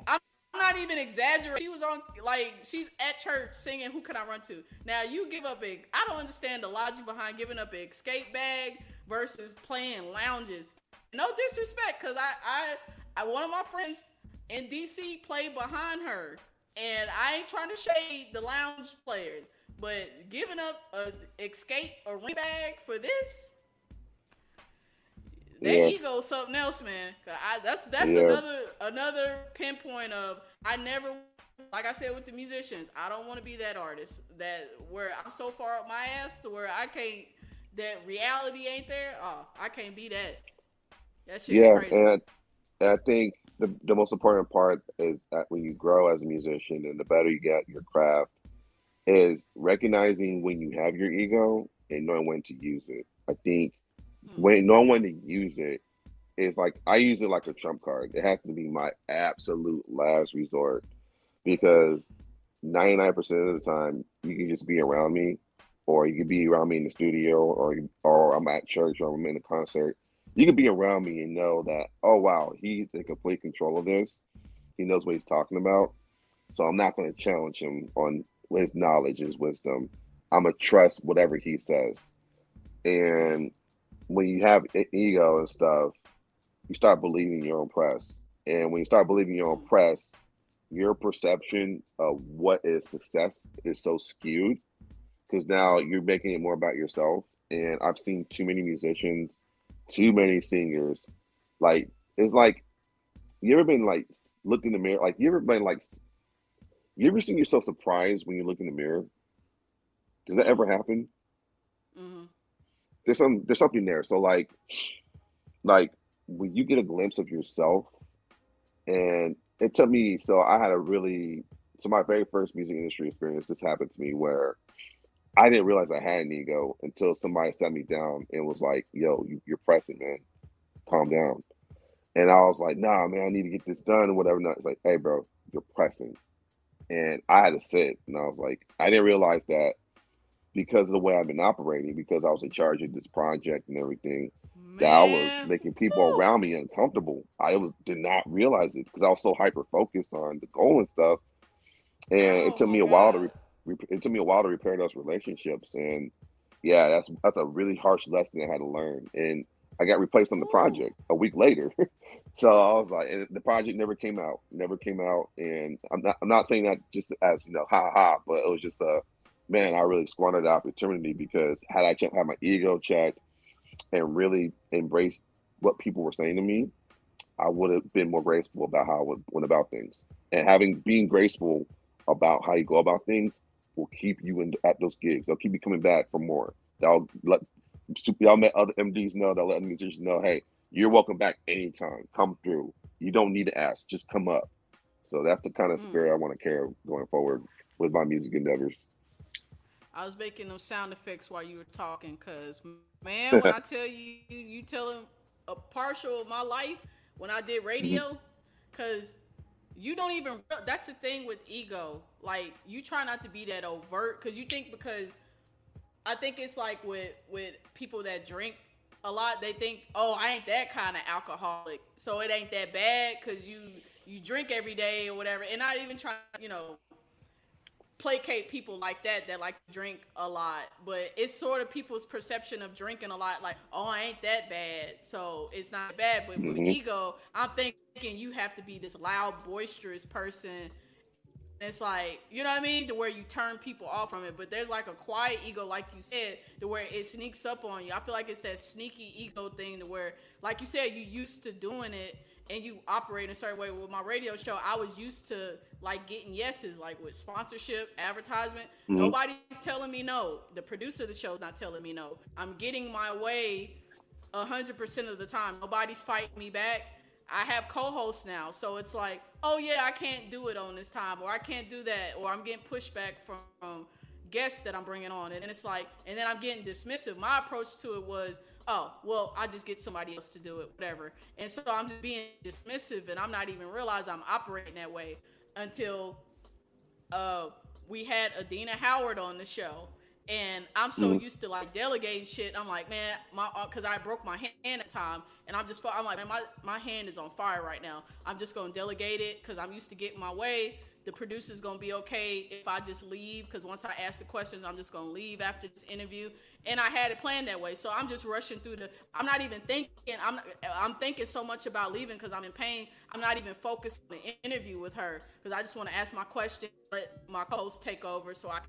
I'm not even exaggerating. She was on, like, she's at church singing "Who Can I Run To." Now you give up a. I don't understand the logic behind giving up an Xscape bag versus playing lounges. No disrespect, cause I, I, I, one of my friends in DC played behind her, and I ain't trying to shade the lounge players, but giving up a Xscape ring bag for this. That Yeah. ego is something else, man. I, that's that's Yeah. another another pinpoint of I never, like I said with the musicians, I don't want to be that artist that where I'm so far up my ass to where I can't. That reality ain't there. Oh, I can't be that. That shit's Yeah, crazy. and I, and I think the the most important part is that when you grow as a musician and the better you get your craft is recognizing when you have your ego and knowing when to use it. I think. Hmm. when no one to use it is like I use it like a trump card. It has to be my absolute last resort because 99% of the time you can just be around me or you can be around me in the studio or or I'm at church or I'm in a concert. You can be around me and know that, oh wow, he's in complete control of this. He knows what he's talking about. So I'm not going to challenge him on his knowledge, his wisdom. I'm gonna trust whatever he says. And when you have ego and stuff, you start believing your own press. And when you start believing your own press, your perception of what is success is so skewed because now you're making it more about yourself. And I've seen too many musicians, too many singers. Like it's like you ever been like looked in the mirror? Like you ever been like you ever seen yourself surprised when you look in the mirror? Does that ever happen? Mhm. There's some there's something there. So like like when you get a glimpse of yourself and it took me so I had a really so my very first music industry experience this happened to me where I didn't realize I had an ego until somebody sat me down and was like, yo, you, you're pressing, man. Calm down. And I was like, nah, man, I need to get this done or whatever. Not like, hey, bro, you're pressing. And I had to sit and I was like, I didn't realize that because of the way I've been operating, because I was in charge of this project and everything, that I was making people Woo. around me uncomfortable. I was, did not realize it because I was so hyper focused on the goal and stuff. And Oh it took me a while to re- it took me a while to repair those relationships. And yeah, that's that's a really harsh lesson I had to learn, and I got replaced on the project a week later. so I was like, and the project never came out, never came out, and I'm not I'm not saying that just as you know, ha ha, but it was just a man, I really squandered the opportunity because had I checked, had my ego checked, and really embraced what people were saying to me, I would have been more graceful about how I went about things. And having being graceful about how you go about things will keep you in at those gigs. They'll keep you coming back for more. They'll let y'all met other MDs know. They'll let the musicians know, hey, you're welcome back anytime. Come through. You don't need to ask. Just come up. So that's the kind of mm. spirit I want to carry going forward with my music endeavors. I was making them sound effects while you were talking, cause man, when I tell you, you telling a partial of my life when I did radio, mm-hmm. cause you don't even that's the thing with ego like you try not to be that overt because you think because i think it's like with with people that drink a lot they think oh i ain't that kind of alcoholic so it ain't that bad because you you drink every day or whatever and not even trying you know placate people like that that like drink a lot but it's sort of people's perception of drinking a lot like oh i ain't that bad so it's not bad. But mm-hmm. with ego i'm thinking you have to be this loud boisterous person. It's like you know what i mean? To where you turn people off from it. But there's like a quiet ego like you said to where it sneaks up on you. I feel like it's that sneaky ego thing to where like you said you used to doing it and you operate in a certain way. With my radio show i was used to like getting yeses like with sponsorship advertisement. Mm-hmm. nobody's telling me no. The producer of the show is not telling me no. I'm getting my way 100% of the time. Nobody's fighting me back. I have co-hosts now so it's like oh yeah i can't do it on this time or i can't do that or i'm getting pushback from, from guests that i'm bringing on. And it's like and then i'm getting dismissive. My approach to it was oh, well, I just get somebody else to do it, whatever. And so I'm just being dismissive and I'm not even realize I'm operating that way until uh, we had Adina Howard on the show. And I'm so mm. used to like delegating shit. I'm like, man, my because uh, I broke my hand at time, and I'm just I'm like, man, my my hand is on fire right now. I'm just gonna delegate it because I'm used to getting my way the producer's gonna be okay if I just leave because once I ask the questions, I'm just gonna leave after this interview. And I had it planned that way, so I'm just rushing through the. I'm not even thinking. I'm I'm thinking so much about leaving because I'm in pain. I'm not even focused on the interview with her because I just want to ask my question, let my host take over so I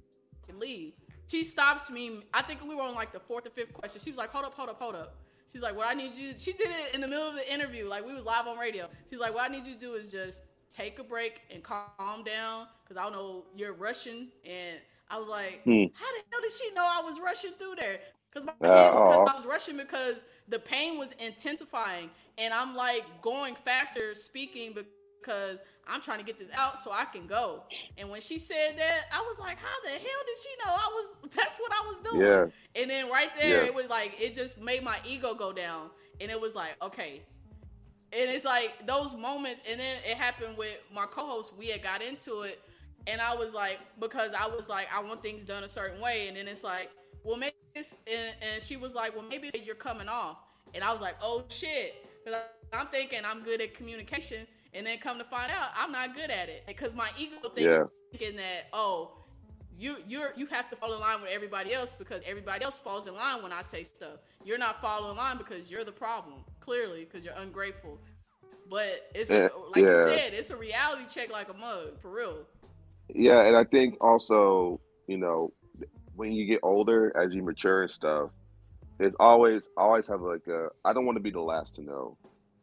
can leave. She stops me. I think we were on like the fourth or fifth question. She was like, "Hold up, hold up, hold up." She's like, "What I need you." She did it in the middle of the interview, like we was live on radio. She's like, "What I need you to do is just." Take a break and calm down because I don't know you're rushing. And I was like, hmm. how the hell did she know I was rushing through there? Because uh, I was rushing because the pain was intensifying, and I'm like going faster speaking because I'm trying to get this out so I can go. And when she said that, I was like, how the hell did she know I was? That's what I was doing. Yeah. And then right there, yeah. it was like it just made my ego go down, and it was like, okay, and it's like those moments and then it happened with my co-host. We had got into it and i was like because i was like i want things done a certain way. And then it's like well maybe it's, and, and she was like well maybe you're coming off. And i was like oh shit. Because i'm thinking i'm good at communication. And then come to find out i'm not good at it. Because my ego thinking yeah. thinking that oh you you're you have to fall in line with everybody else because everybody else falls in line when I say stuff. You're not following line because you're the problem, clearly, because you're ungrateful. But it's a, like yeah. you said, it's a reality check like a mug, for real. Yeah, and I think also, you know, when you get older, as you mature and stuff, it's always always have like a I don't want to be the last to know.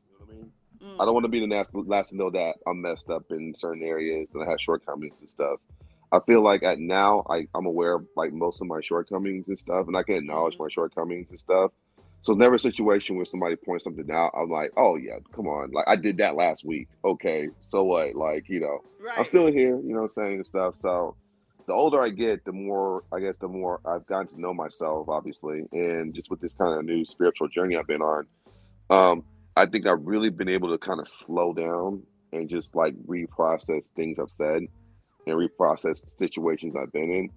You know what I mean? Mm. I don't want to be the last, last to know that I'm messed up in certain areas and I have shortcomings and stuff. I feel like at now I, I'm aware of like most of my shortcomings and stuff, and I can acknowledge mm-hmm. my shortcomings and stuff. So it's never a situation where somebody points something out. I'm like, oh yeah, come on, like I did that last week. Okay, so what? Like you know, right. I'm still here. You know what I'm saying and stuff. So the older I get, the more I guess the more I've gotten to know myself, obviously, and just with this kind of new spiritual journey I've been on, um, I think I've really been able to kind of slow down and just like reprocess things I've said and reprocess situations I've been in.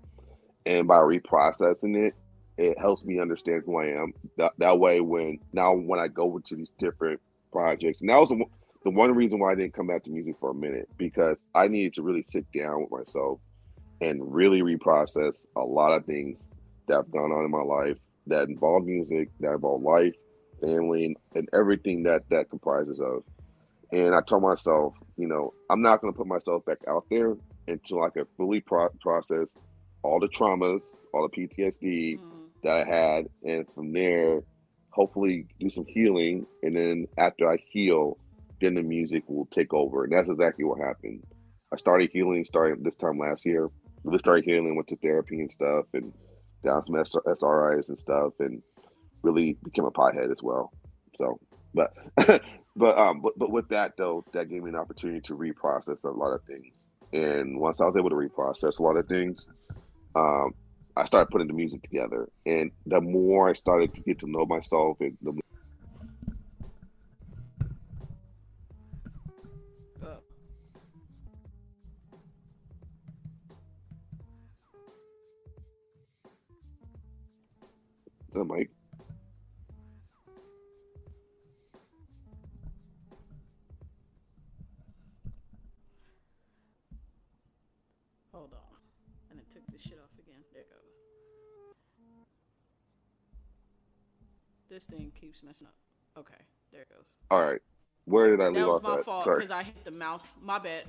And by reprocessing it, it helps me understand who I am. That, that way, when now when I go into these different projects, and that was the, the one reason why I didn't come back to music for a minute because I needed to really sit down with myself and really reprocess a lot of things that have gone on in my life that involve music, that involve life, family, and, and everything that that comprises of. And I told myself, you know, I'm not going to put myself back out there until I can fully pro- process all the traumas, all the PTSD Mhm. That I had, and from there, hopefully do some healing. And then after I heal, then the music will take over. And that's exactly what happened. I started healing starting this time last year. Really started healing, went to therapy and stuff, and down some SSRIs and stuff, and really became a pothead as well. So, but but um but, but with that though, that gave me an opportunity to reprocess a lot of things. And once I was able to reprocess a lot of things, um, I started putting the music together. And the more I started to get to know myself, and the This thing keeps messing up. Okay, there it goes. All right, where did I leave off? That was my at? fault because I hit the mouse. My bad.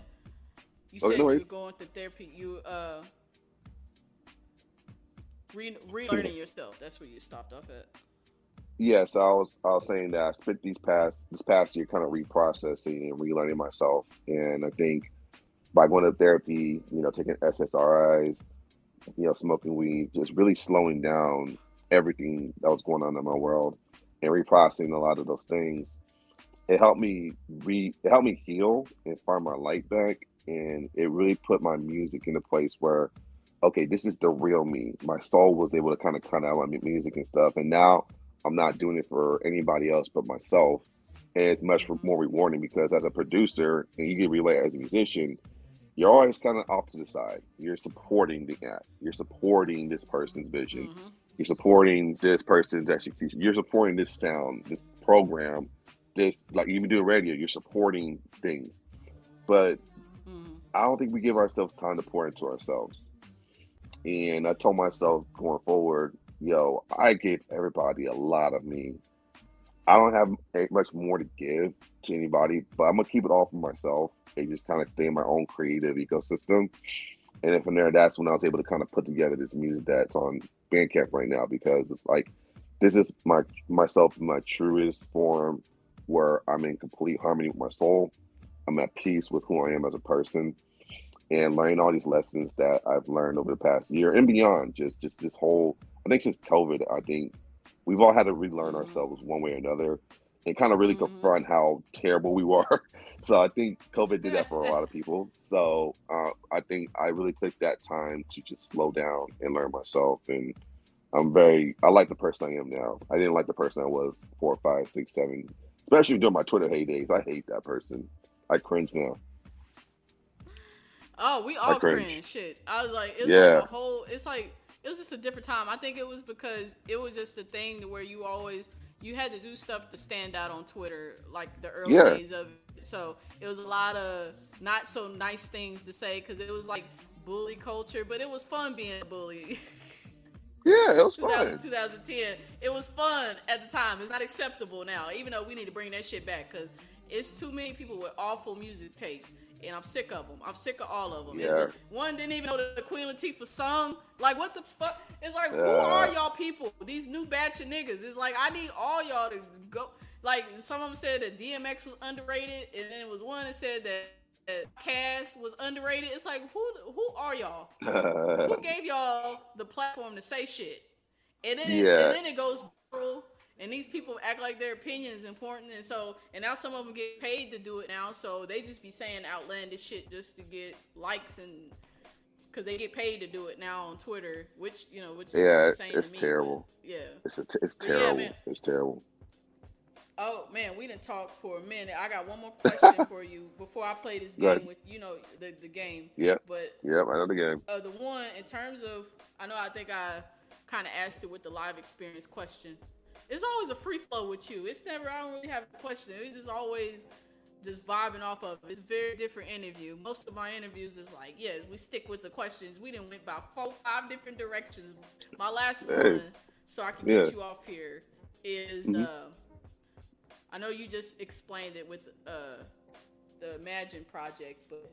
You said no you were going to therapy. You uh re- relearning yourself. That's where you stopped off at. Yes, I was I was saying that I spent these past this past year kind of reprocessing and relearning myself, and I think by going to therapy, you know, taking SSRIs, you know, smoking weed, just really slowing down everything that was going on in my world and reprocessing a lot of those things. It helped me re it helped me heal and find my light back, and it really put my music in a place where, okay, this is the real me. My soul was able to kind of cut out my mu- music and stuff, and now I'm not doing it for anybody else but myself. And it's much more rewarding because as a producer and you get relay as a musician, you're always kind of off to the side. You're supporting the act. You're supporting this person's vision. Mhm. You're supporting this person's execution. You're supporting this sound, this program, this like even doing radio. You're supporting things, but Mhm. I don't think we give ourselves time to pour into ourselves. And I told myself going forward, yo, I gave everybody a lot of me. I don't have much more to give to anybody, but I'm gonna keep it all for myself and just kind of stay in my own creative ecosystem. And then from there, that's when I was able to kind of put together this music that's on Bandcamp right now because it's like this is my myself in my truest form, where I'm in complete harmony with my soul. I'm at peace with who I am as a person, and learning all these lessons that I've learned over the past year and beyond. Just just this whole, I think since COVID, I think we've all had to relearn Mhm. ourselves one way or another, and kind of really Mhm. confront how terrible we were. So I think COVID did that for a lot of people. So uh, I think I really took that time to just slow down and learn myself. And I'm very, I like the person I am now. I didn't like the person I was four, five, six, seven, especially during my Twitter heydays. I hate that person. I cringe now. Oh, we all cringe. cringe. Shit. I was like, it's Yeah. like a whole. It's like it was just a different time. I think it was because it was just a thing to where you always you had to do stuff to stand out on Twitter, like the early Yeah. days of it. So it was a lot of not so nice things to say because it was like bully culture, but it was fun being a bully. Yeah, it was 2000, fun. 2010. It was fun at the time. It's not acceptable now, even though we need to bring that shit back because it's too many people with awful music takes. And I'm sick of them. I'm sick of all of them. Yeah. one didn't even know that the Queen Latifah sung. Like, what the fuck? It's like, who are y'all people? These new batch of niggas. It's like, I need all y'all to go. Like, some of them said that DMX was underrated, and then it was one that said that, that Cass was underrated. It's like, who who are y'all? who gave y'all the platform to say shit? And then, it, Yeah. and then it goes viral, and these people act like their opinion is important, and so, and now some of them get paid to do it now, so they just be saying outlandish shit just to get likes and because they get paid to do it now on Twitter, which you know, which Yeah, is it's me, terrible. yeah. It's t- it's But yeah, terrible. it's terrible. Oh man, we didn't talk for a minute. I got one more question for you before I play this game with you know the the game. Yep. But Yep, I know the game. uh, the one in terms of I know I think I kind of asked it with the live experience question. It's always a free flow with you. It's never I don't really have a question. It's just always just vibing off of. It's very different interview. Most of my interviews is like, yes, we stick with the questions. We didn't went by four, five different directions. My last hey. one, so I can yeah. get you off here, is mm-hmm. uh, I know you just explained it with uh, the Imagine project, but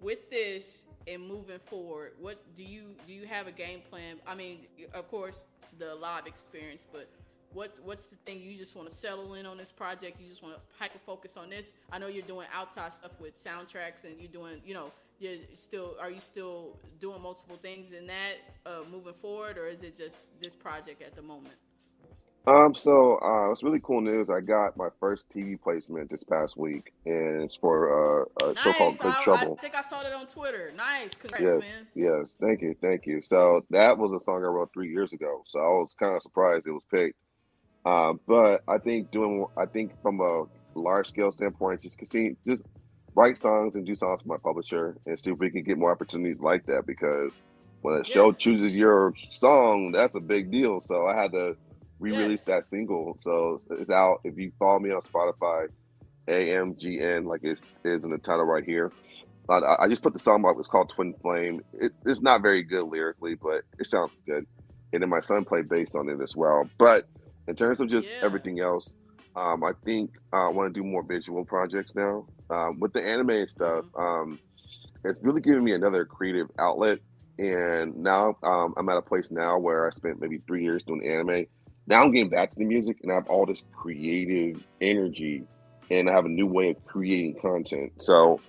with this and moving forward, what do you do? You have a game plan? I mean, of course, the live experience, but what's what's the thing you just want to settle in on this project? You just want to hyper focus on this. I know you're doing outside stuff with soundtracks, and you're doing, you know, you're still are you still doing multiple things in that uh, moving forward, or is it just this project at the moment? Um, so uh, it's really cool news. I got my first TV placement this past week, and it's for uh, a nice. show called Good I, Trouble. I think I saw that on Twitter. Nice, congrats, yes, man. Yes, thank you, thank you. So that was a song I wrote three years ago. So I was kind of surprised it was picked. Uh, but I think doing, I think from a large scale standpoint, just continue, just write songs and do songs for my publisher, and see if we can get more opportunities like that. Because when a yes. show chooses your song, that's a big deal. So I had to re-released yes. that single, so it's out. If you follow me on Spotify, AmGn, like it is in the title right here. Uh, I just put the song up. It's called Twin Flame. It, it's not very good lyrically, but it sounds good. And then my son played bass on it as well. But in terms of just yeah. everything else, um, I think uh, I want to do more visual projects now. Um, with the anime and stuff, mm-hmm. um, it's really giving me another creative outlet. And now um, I'm at a place now where I spent maybe three years doing anime now I'm getting back to the music and I have all this creative energy and I have a new way of creating content. So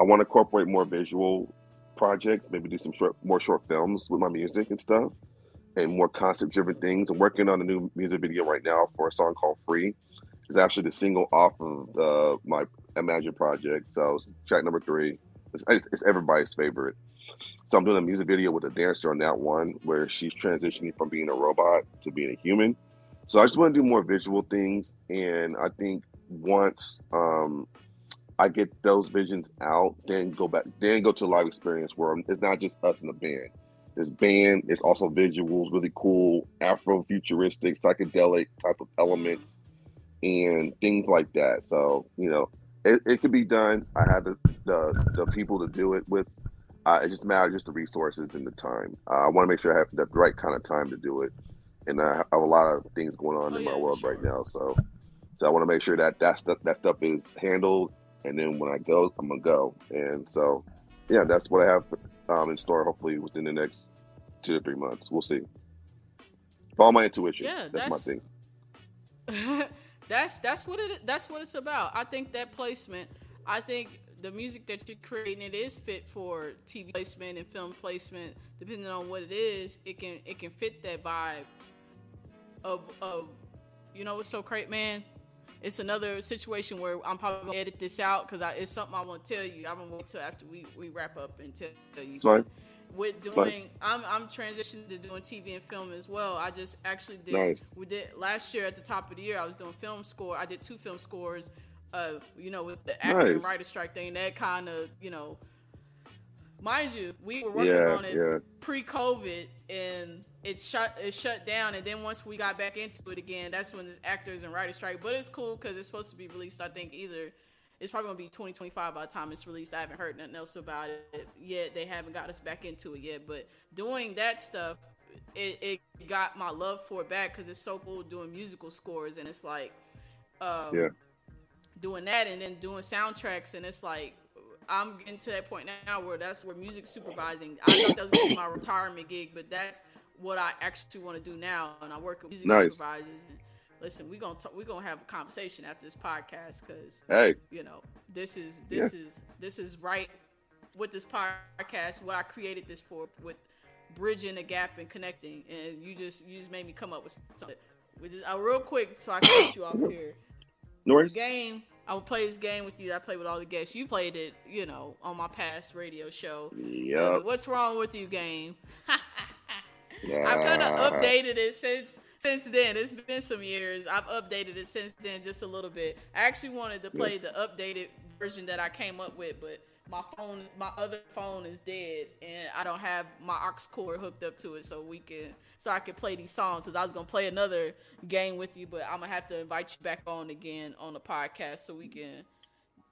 I want to incorporate more visual projects, maybe do some short, more short films with my music and stuff, and more concept driven things. I'm working on a new music video right now for a song called Free. It's actually the single off of uh, my Imagine project. So track number three. It's, it's everybody's favorite. So I'm doing a music video with a dancer on that one where she's transitioning from being a robot to being a human. So I just want to do more visual things, and I think once um, I get those visions out, then go back, then go to live experience where it's not just us in the band. This band, it's also visuals, really cool Afro futuristic, psychedelic type of elements, and things like that. So you know, it, it could be done. I have the, the the people to do it with uh, it just matters just the resources and the time. Uh, I want to make sure I have the right kind of time to do it, and I have a lot of things going on oh, in yeah, my world sure. right now. So, so I want to make sure that that stuff that stuff is handled, and then when I go, I'm gonna go. And so, yeah, that's what I have um, in store. Hopefully, within the next two to three months, we'll see. Follow my intuition. Yeah, that's, that's my thing. that's that's what it that's what it's about. I think that placement. I think the music that you're creating it is fit for TV placement and film placement. Depending on what it is, it can it can fit that vibe of of you know what's so great, man. It's another situation where I'm probably gonna edit this out because it's something I want to tell you. I'm gonna wait till after we, we wrap up and tell you. Fine. With doing, I'm I'm transitioning to doing TV and film as well. I just actually did. Nice. We did last year at the top of the year. I was doing film score. I did two film scores uh, you know, with the actor nice. and writer strike thing, that kind of, you know, mind you, we were working yeah, on it yeah. pre-COVID, and it shut it shut down. And then once we got back into it again, that's when this actors and writer strike. But it's cool because it's supposed to be released. I think either it's probably gonna be 2025 by the time it's released. I haven't heard nothing else about it yet. They haven't got us back into it yet. But doing that stuff, it, it got my love for it back because it's so cool doing musical scores, and it's like, um, yeah doing that and then doing soundtracks and it's like I'm getting to that point now where that's where music supervising. I thought that was gonna be my retirement gig, but that's what I actually want to do now. And I work with music nice. supervisors. And listen, we're gonna talk, we're gonna have a conversation after this podcast because hey, you know this is this yeah. is this is right with this podcast. What I created this for with bridging the gap and connecting. And you just you just made me come up with something. With this, uh, real quick, so I can get you off here. No Game I would play this game with you. I play with all the guests. You played it, you know, on my past radio show. Yeah. What's wrong with you, game? yeah. I've kind of updated it since since then. It's been some years. I've updated it since then just a little bit. I actually wanted to play yeah. the updated version that I came up with, but my phone, my other phone is dead, and I don't have my aux cord hooked up to it, so we can, so I can play these songs. Cause I was gonna play another game with you, but I'm gonna have to invite you back on again on the podcast so we can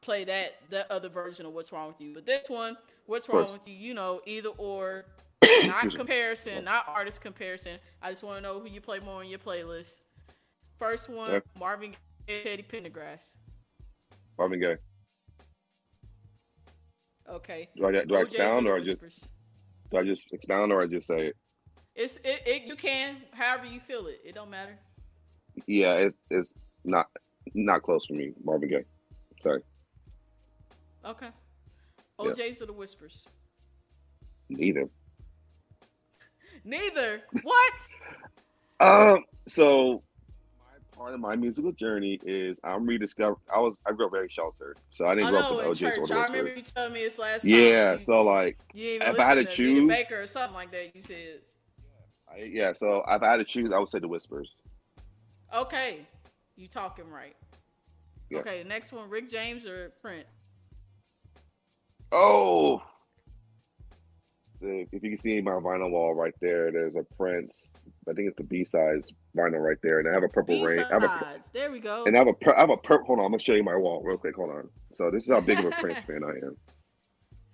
play that that other version of what's wrong with you. But this one, what's wrong with you? You know, either or, not comparison, not artist comparison. I just want to know who you play more on your playlist. First one, Marvin Gaye, Teddy Pendergrass. Marvin Gaye. Okay. Do I, do I expound or I just do I just expound or I just say it? It's it, it. You can, however you feel it. It don't matter. Yeah, it's it's not not close for me. Marvin Gaye. Sorry, Okay. Yeah. OJ's or the Whispers. neither. Neither. What? Um, so part of my musical journey is I'm rediscovering. I was I grew up very sheltered, so I didn't I grow up with OJ's or church. I remember you telling me this last. Yeah, so like you if I had to to choose- Baker or something like that. You said. I, yeah, so if I had to choose, I would say the Whispers. Okay, you talking right. Yeah. Okay, next one, Rick James or Prince. Oh, if you can see my vinyl wall right there, there's a Prince. I think it's the B sides vinyl right there, and I have a Purple B Rain. I have a. There we go. and I have a I have a purple. Hold on, I'm gonna show you my wall real quick. Hold on. So this is how big of a Prince fan I am.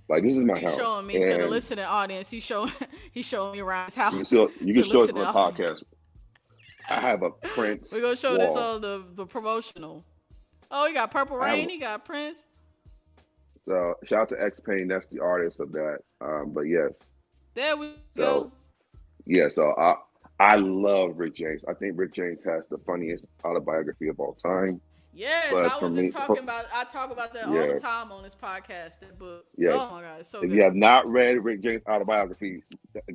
Like this is my house. He's house. showing me to the and listening audience. He's showing he's showing me around his house. You can, still, you can show it to the podcast. I have a Prince. We're gonna show wall. this on the the promotional. Oh, he got Purple I have- Rain. He got Prince. So shout out to X Pain. That's the artist of that. Um, but yes, There we So, go. yeah. So I I love Rick James. I think Rick James has the funniest autobiography of all time. Yes, but I was me- just talking for- about. I talk about that all the time on this podcast. That book. Yes. Oh my god, it's so If good. you have not read Rick James' autobiography,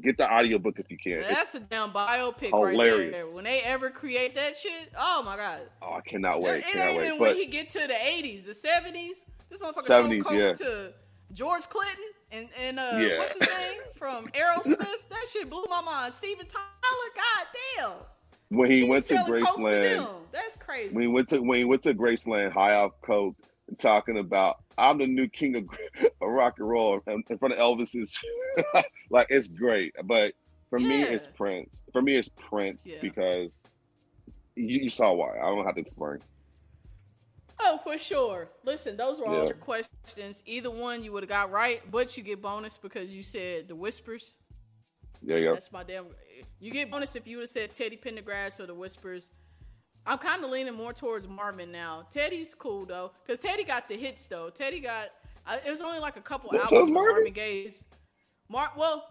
get the audiobook if you can. It's- That's a damn biopic hilarious. right there. When they ever create that shit, oh my god. oh, I cannot wait. it Cannot ain't wait. even But when he get to the eighties, the seventies. This motherfucker 70s, so coke yeah. to George Clinton and and uh, Yeah. what's his name from Aerosmith. that shit blew my mind. Steven Tyler, god damn. when he, He went to to Graceland, them. That's crazy. when he went to when he went to Graceland, high off coke, talking about I'm the new king of, of rock and roll in, in front of Elvis's, like it's great. But for me, it's Prince. For me, it's Prince Yeah. because you, you saw why. I don't have to explain. Oh, for sure. Listen, those were all Yeah. your questions. Either one you would have got right, but you get bonus because you said the whispers. There you go. That's my damn. You get bonus if you would have said Teddy Pendergrass or the Whispers. I'm kind of leaning more towards Marvin now. Teddy's cool though, because Teddy got the hits though. Teddy got. Uh, it was only like a couple albums Marvin? Marvin Gaye's. Mar well,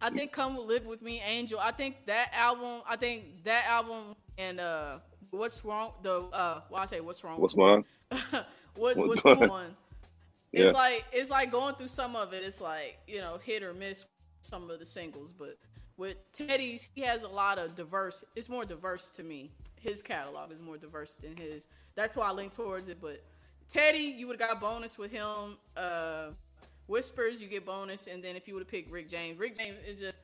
I think "Come Live with Me, Angel." I think that album. I think that album and uh, what's wrong? The uh, well, I say what's wrong? What's with going on? me? what, What's what's going on? on? It's Yeah. like it's like going through some of it. It's like you know hit or miss some of the singles, but with Teddy's, he has a lot of diverse. It's more diverse to me. His catalog is more diverse than his. That's why I lean towards it. But Teddy, you would have got bonus with him. Uh, Whispers, you get bonus, and then if you would have picked Rick James, Rick James is just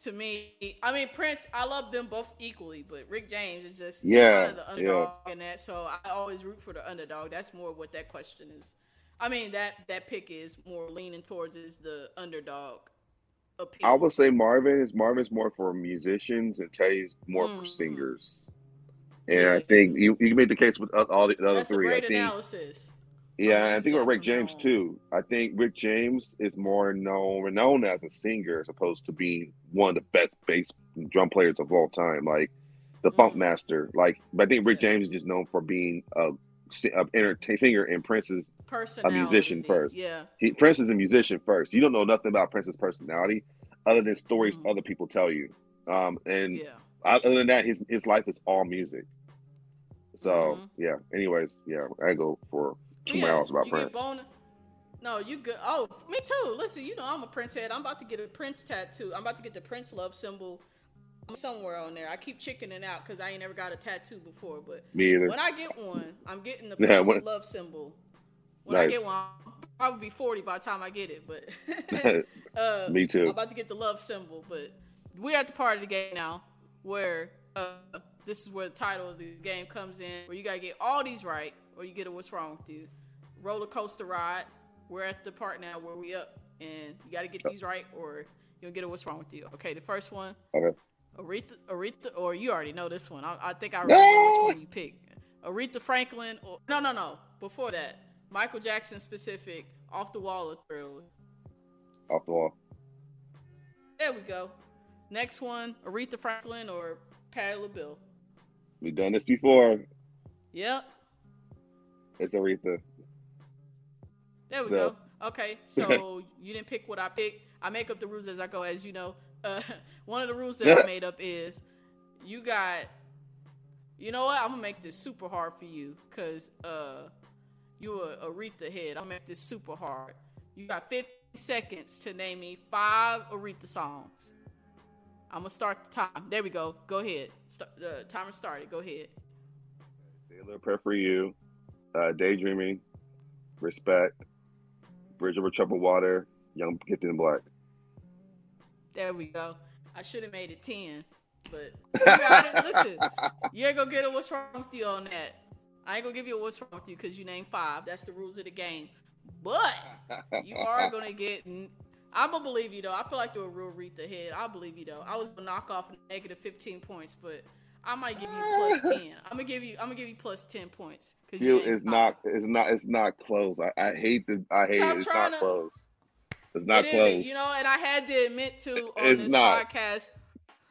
to me. I mean Prince, I love them both equally, but Rick James is just Yeah, kind of the underdog in that. So I always root for the underdog. That's more what that question is. I mean that that pick is more leaning towards is the underdog appeal. I would say Marvin is Marvin's more for musicians and Teddy's more for Mhm. singers. And Yeah. I think you, you made the case with all the, the other That's a three. I great think analysis. Yeah, I think with Rick James too. I think Rick James is more known known as a singer as opposed to being one of the best bass drum players of all time, like the Funk Mhm. Master. Like, but I think Rick Yeah. James is just known for being a, a entertain singer, and Prince's Personality. musician first. Yeah. he Prince is a musician first. You don't know nothing about Prince's personality other than stories Mhm. other people tell you. Um, and Yeah. other than that, his his life is all music. So Mhm. yeah. Anyways, yeah, I go for two yeah, miles about you Prince. No, you good. Oh, me too. Listen, you know I'm a Prince head. I'm about to get a Prince tattoo. I'm about to get the Prince love symbol somewhere on there. I keep chickening out because I ain't never got a tattoo before. But Me either. when I get one, I'm getting the Yeah, Prince when- love symbol. When I get one, I'll probably be 40 by the time I get it. But uh, Me too. I'm about to get the love symbol, but we're at the part of the game now where uh, this is where the title of the game comes in, where you gotta get all these right, or you get a what's wrong with you. Roller coaster ride. we're at the part now where we up, and you got to get these right, or you'll get a what's wrong with you. Okay, the first one. Okay. Aretha, Aretha, or you already know this one. I, I think I remember which one you pick. Aretha Franklin, or no, no, no. Before that, Michael Jackson specific, off the wall or thriller. Off the wall. There we go. Next one, Aretha Franklin or Patti LaBelle. We've done this before. Yep. It's Aretha. There we so. go. Okay, so you didn't pick what I picked. I make up the rules as I go, as you know. Uh, one of the rules that I made up is you got. You know what? I'm gonna make this super hard for you because uh, you a Aretha head. I'm gonna make this super hard. You got 50 seconds to name me five Aretha songs. I'm gonna start the time. There we go. Go ahead. Start, the timer started. Go ahead. Sailor prayer for you. Uh, daydreaming. Respect. Bridge over troubled water. Young gifted in black. There we go. I should have made it ten, but you. Listen, you ain't gonna get a what's wrong with you on that. I ain't gonna give you a what's wrong with you because you named five. That's the rules of the game. But you are gonna get I'm gonna believe you though. I feel like you're a real Aretha head. I believe you though. I was gonna knock off negative 15 points, but I might give you plus 10. I'm gonna give you. I'm gonna give you plus 10 points because you. It's not. It's not. It's not close. I, I hate the. I hate Stop it. It's not to, close. It's not it close. You know, and I had to admit to on it's this not. podcast.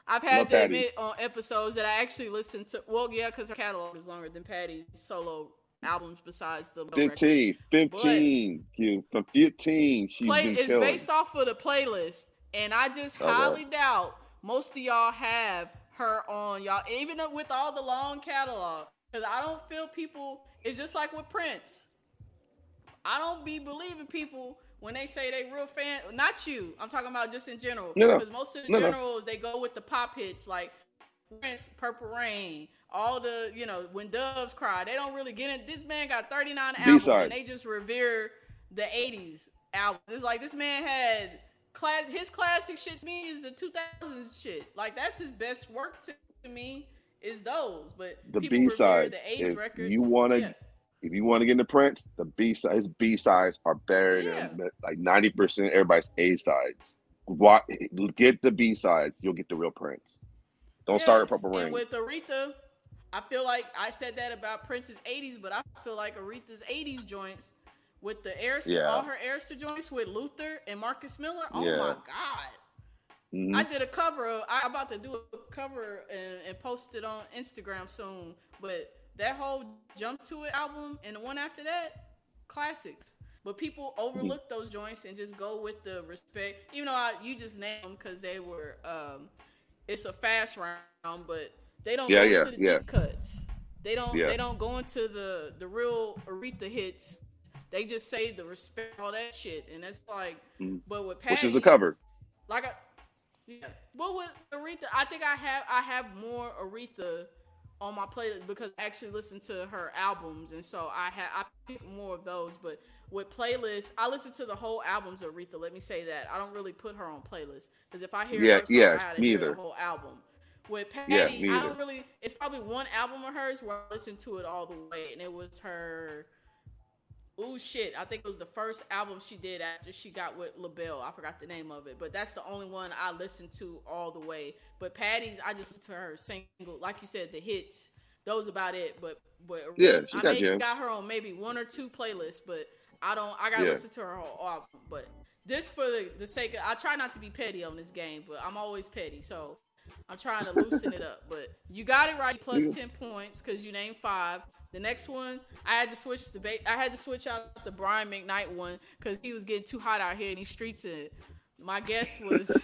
I've had to admit on episodes that I actually listened to. Well, yeah, because her catalog is longer than Patti's solo albums besides the 15 records. 15 you from 15 she's play, it's killing. based off of the playlist and i just okay. highly doubt most of y'all have her on y'all even with all the long catalog. Because i don't feel people it's just like with prince. I don't be believing people when they say they real fan not you i'm talking about just in general. Because no, most of the no, generals no. they go with the pop hits like prince purple rain all the you know when doves cry they don't really get it this man got 39 albums B-sides. and they just revere the 80s album it's like this man had class his classic shit to me is the 2000s shit like that's his best work to, to me is those but the b-sides the 80s if records you want to yeah. if you want to get into prince the b-sides his b-sides are better yeah. than like 90% everybody's a-sides get the b-sides you'll get the real prince don't yes, start a Purple Rain. And with Aretha, I feel like I said that about Prince's 80s, but I feel like Aretha's 80s joints with the Arista, yeah. all her Arista joints with Luther and Marcus Miller. Oh yeah. my God. Mm-hmm. I did a cover. Of, I'm about to do a cover and, and post it on Instagram soon. But that whole Jump to It album and the one after that, classics. But people overlook mm-hmm. those joints and just go with the respect. Even though I, you just named them because they were, um, it's a fast round, but they don't yeah, go yeah, into the yeah. deep cuts. They don't yeah. they don't go into the the real Aretha hits. They just say the respect all that shit, and it's like, mm. but with Patti, which is a cover. Like, I, yeah, but with Aretha, I think I have I have more Aretha on my playlist because I actually listen to her albums, and so I have I pick more of those. But with playlists, I listen to the whole albums of Aretha. Let me say that I don't really put her on playlists because if I hear yeah, her song, yeah, I me either. the whole album. With Patti, yeah, I don't really. It's probably one album of hers where I listened to it all the way, and it was her. Oh shit! I think it was the first album she did after she got with LaBelle. I forgot the name of it, but that's the only one I listened to all the way. But Patti's, I just listened to her single, like you said, the hits. Those about it. But but yeah, I got, maybe got her on maybe one or two playlists, but I don't. I gotta yeah. listen to her whole album. But this for the, the sake of, I try not to be petty on this game, but I'm always petty. So I'm trying to loosen it up, but you got it right. Plus ten points because you named five. The next one, I had to switch the ba- I had to switch out the Brian McKnight one because he was getting too hot out here in these streets, and my guess was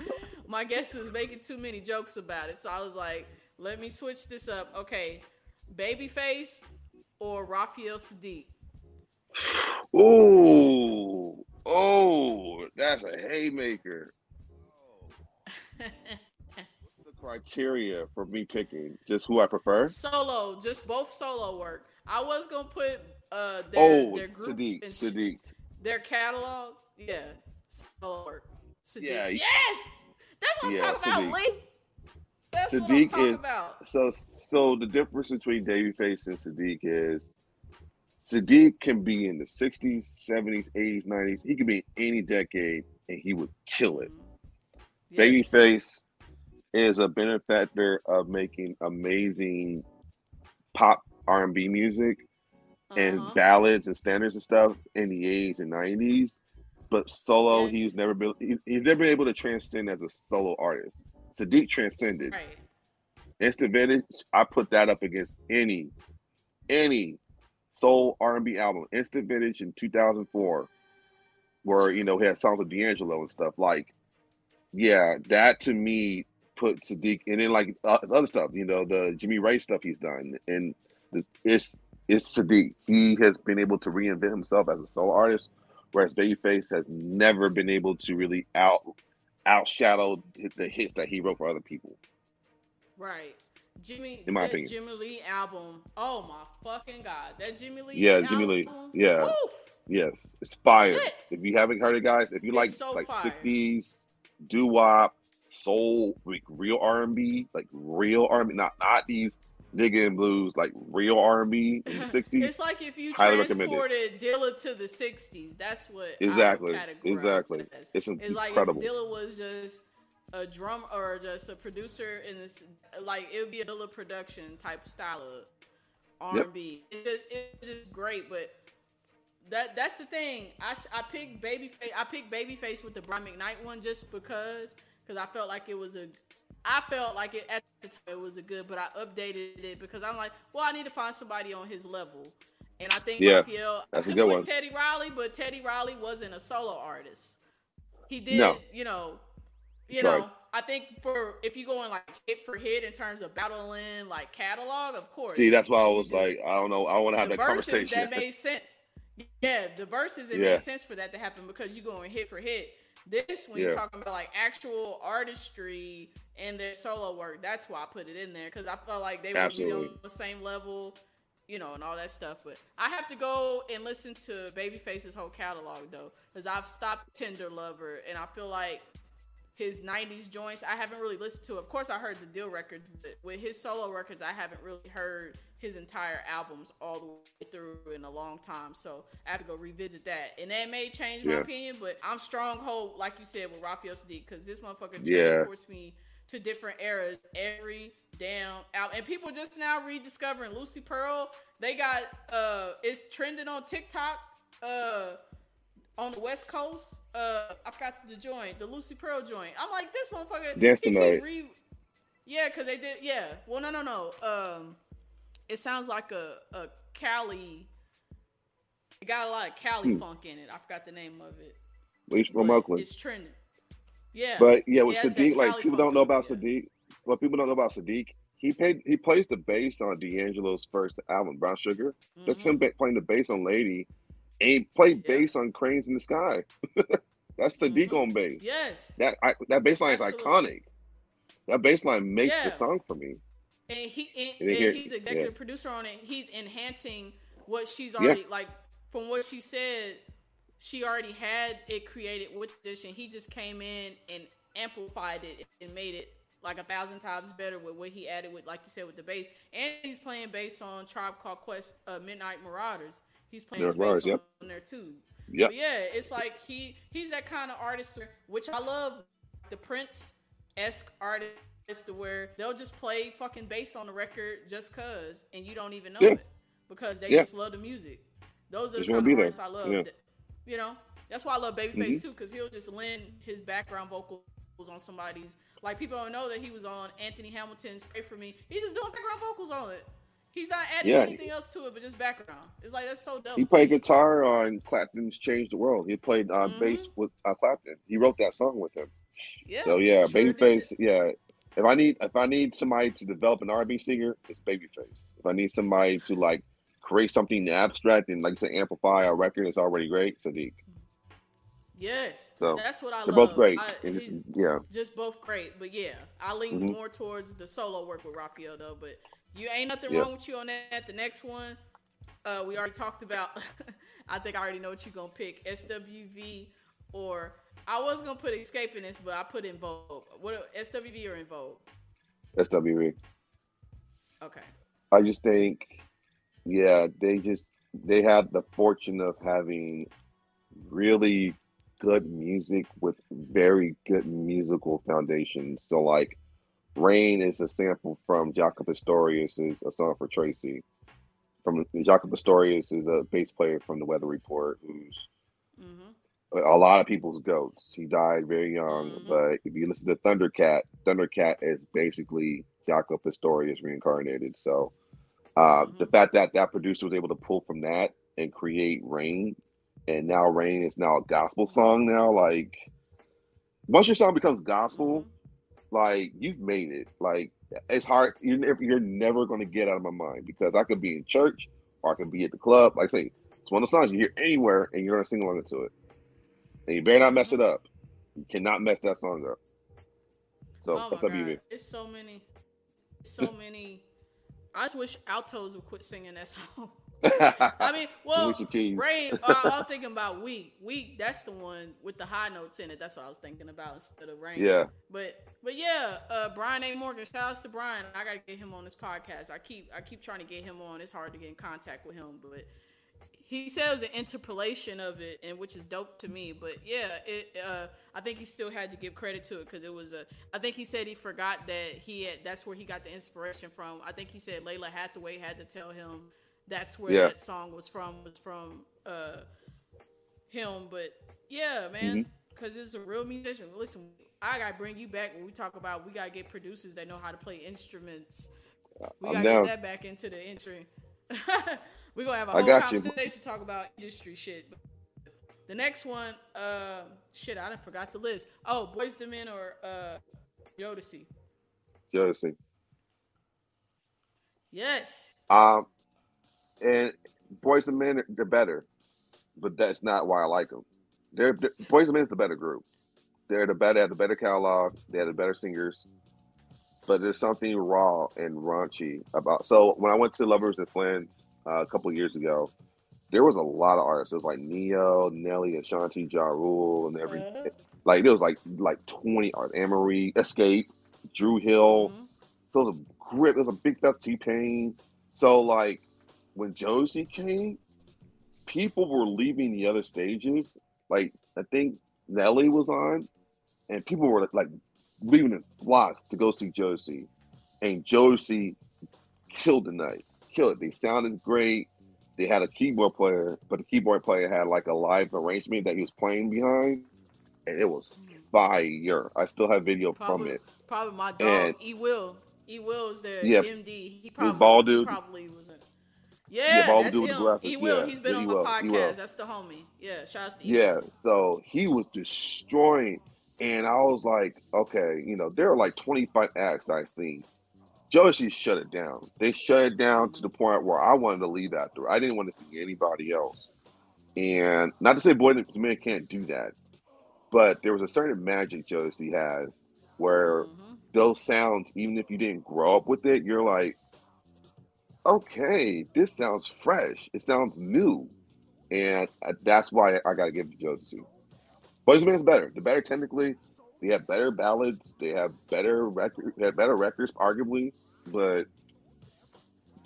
my guess was making too many jokes about it. So I was like, let me switch this up. Okay, Babyface or Raphael Saadiq. Oh, oh, that's a haymaker. criteria for me picking? Just who I prefer? Solo, just both solo work. I was gonna put uh their, oh, their group Saadiq, and Saadiq. their catalog. Yeah, solo work. Saadiq. Yeah, yes, that's what yeah, I'm talking Saadiq. about, Lee. That's Saadiq what I'm talking is, about. So, so the difference between Babyface and Saadiq is Saadiq can be in the 60s, 70s, 80s, 90s. He could be in any decade and he would kill it. Yes. Babyface is a benefactor of making amazing pop R&B music and Uh-huh. ballads and standards and stuff in the 80s and 90s. But solo, Yes. he's never been he- he's never been able to transcend as a solo artist. Saadiq transcended. Right. Instant Vintage, I put that up against any any soul R&B album. Instant Vintage in 2004 where you know he had songs with D'Angelo and stuff like yeah, that to me put Saadiq and then like uh, his other stuff, you know, the Jimmy Ray stuff he's done and the, it's it's Saadiq. He has been able to reinvent himself as a solo artist, whereas Babyface has never been able to really out outshadow the hits that he wrote for other people. Right. Jimmy, In my opinion. Jimmy Lee album. Oh my fucking god, that Jimmy Lee. Yeah, Jimmy Lee. Yeah. woo! Yes, it's fire. Shit. If you haven't heard it, guys, if you It's like so like sixties doo wop, soul, like real R and B, like real R and B, not not these nigga and blues, like real R and B in the sixties. It's like if you Highly recommend it. transported Dilla to the '60s. That's what Exactly, exactly. It's It's like incredible. if Dilla was just a drum or just a producer in this, like it would be a Dilla production type style of R and B. It's just it's just great, but that that's the thing. I, I picked Babyface. I picked Babyface with the Brian McKnight one just because because I felt like it was a. I felt like it at the time it was a good, but I updated it because I'm like, well, I need to find somebody on his level, and I think Yeah, Raphael. that's a I good one. Teddy Riley, but Teddy Riley wasn't a solo artist. He did, No. you know, you Right. know. I think for if you going like hit for hit in terms of battling like catalog, of course. See, that's why I was like, I don't know, I want to have the that verses conversation. that made sense. Yeah, the verses it Yeah. made sense for that to happen because you going hit for hit. This when you're talking about like actual artistry and their solo work, that's why I put it in there because I felt like they would be on the same level, you know, and all that stuff. But I have to go and listen to Babyface's whole catalog though, because I've stopped Tender Lover and I feel like his 90s joints I haven't really listened to. Of course I heard the Deele records, but with his solo records I haven't really heard his entire albums all the way through in a long time. So I have to go revisit that. And that may change my Yeah. opinion, but I'm stronghold, like you said, with Raphael Saadiq, because this motherfucker Yeah. transports me to different eras every damn album. And people just now rediscovering Lucy Pearl. They got uh it's trending on TikTok. Uh on the West Coast, uh, I forgot the joint, the Lucy Pearl joint. I'm like, this motherfucker. Tonight. Re- yeah, cause they did. Yeah. Well, no, no, no. Um, it sounds like a a Cali. It got a lot of Cali Hmm. funk in it. I forgot the name of it. He's from but Oakland. It's trending. Yeah. But yeah, with that Saadiq, like people don't know about yeah. Saadiq. What people don't know about Saadiq, he paid he plays the bass on D'Angelo's first album, Brown Sugar. That's Mhm. him playing the bass on Lady, and play Yeah. bass on Cranes in the Sky. That's Saadiq Mhm. on bass. Yes. That I, that bass line is iconic. That bass line makes the song for me. and he and, And and he's executive yeah. producer on it. He's enhancing what she's Yeah. already like from what she said. She already had it created with this, and he just came in and amplified it and made it like a thousand times better with what he added with, like you said, with the bass. And he's playing bass on Tribe Called Quest, uh, Midnight Marauders. He's playing Yeah, bass yep. on there too. Yeah, yeah, it's like he he's that kind of artist, which I love. The Prince esque artist to where they'll just play fucking bass on the record just cause, and you don't even know Yeah. it because they Yeah. just love the music. Those are the kind of there. artists I love. That- you know, that's why I love Babyface Mhm. too, because he'll just lend his background vocals on somebody's. Like people don't know that he was on Anthony Hamilton's "Pray for Me." He's just doing background vocals on it. He's not adding Yeah. anything else to it, but just background. It's like that's so dope. He played guitar on Clapton's "Change the World." He played uh, Mhm. bass with uh, Clapton. He wrote that song with him. Yeah. So yeah, sure. Babyface. Yeah, if I need if I need somebody to develop an R&B singer, it's Babyface. If I need somebody to like create something abstract and like say amplify a record, it's already great. Saadiq. Yes. So, that's what I They're love. both great. I- yeah, just both great. But yeah, I lean Mhm. more towards the solo work with Raphael though. But you ain't nothing Yeah. wrong with you on that. The next one, uh, we already talked about. I think I already know what you're gonna pick: SWV or I was gonna put Xscape in this, but I put En Vogue. What SWV or En Vogue? SWV. Okay. I just think, yeah, they just they had the fortune of having really good music with very good musical foundations. So like Rain is a sample from Jaco Pastorius' A Song for Tracy. From Jaco Pastorius is a bass player from the Weather Report who's hmm a lot of people's goats. He died very young, Mhm. but if you listen to Thundercat, Thundercat is basically Jaco Pastorius reincarnated. So uh, the Mhm. fact that that producer was able to pull from that and create Rain, and now Rain is now a gospel song. Now, like once your song becomes gospel, like you've made it. Like it's hard. You're never, you're never going to get out of my mind because I could be in church or I could be at the club. Like I say, it's one of those songs you hear anywhere and you're going to sing along to it. And you better not mess it up. You cannot mess that song up. So oh that's up you. it's so many, so many. I just wish altos would quit singing that song. I mean, well. Rain. Uh, I'm thinking about weak. Weak. That's the one with the high notes in it. That's what I was thinking about instead of rain. Yeah. But but yeah, uh, Brian A. Morgan. Shout outs to Brian. I gotta get him on this podcast. I keep I keep trying to get him on. It's hard to get in contact with him, but he said it was an interpolation of it, and which is dope to me. But yeah, it. Uh, I think he still had to give credit to it because it was a. I think he said he forgot that he had. That's where he got the inspiration from. I think he said Lalah Hathaway had to tell him that's where Yeah. that song was from. Was from uh, him. But yeah, man, Mm-hmm. because it's a real musician. Listen, I gotta bring you back when we talk about we gotta get producers that know how to play instruments. We I'm gotta down. get that back into the industry. We're gonna have a I whole got you. talk about industry shit. The next one, uh, shit, I done forgot the list. Oh, Boyz II Men or uh, Jodeci. Jealousy. Yes. Um, and Boys and Men, they're better, but that's not why I like them. They're, they're Boys and Men is the better group. They're the better, they have the better catalog. They have the better singers. But there's something raw and raunchy about. So when I went to Lovers and Friends uh, a couple years ago, there was a lot of artists. It was like Ne-Yo, Nelly, Ashanti, Ja Rule, and every Uh, like there was like like 20 artists. Anne Xscape, Dru Hill. mhm. So it was a grip. It was a big fat T Pain. So like when Jodeci came, people were leaving the other stages. Like I think Nelly was on, and people were like leaving in flocks to go see Jodeci, and Jodeci killed the night. Killed it. They sounded great. They had a keyboard player, but the keyboard player had like a live arrangement that he was playing behind, and it was fire. I still have video from it. probably my dog. And- E Will. E Will is there. Yeah. MD. He probably he probably wasn't. Yeah, that's him. the graphics, E Will. yeah. He's been Yeah, on E my will, podcast. That's the homie. Yeah, shout out to. Yeah, so he was destroying, and I was like, okay, you know, there are like 25 acts that I seen. Jodeci shut it down. They shut it down to the point where I wanted to leave after. I didn't want to see anybody else. And not to say boy and men can't do that, but there was a certain magic Jodeci has where Mhm. those sounds, even if you didn't grow up with it, you're like, okay, this sounds fresh. It sounds new. And uh, that's why I got to give it to. Boys and Men's better. They're better technically. They have better ballads. They have better record. They have better records, arguably. But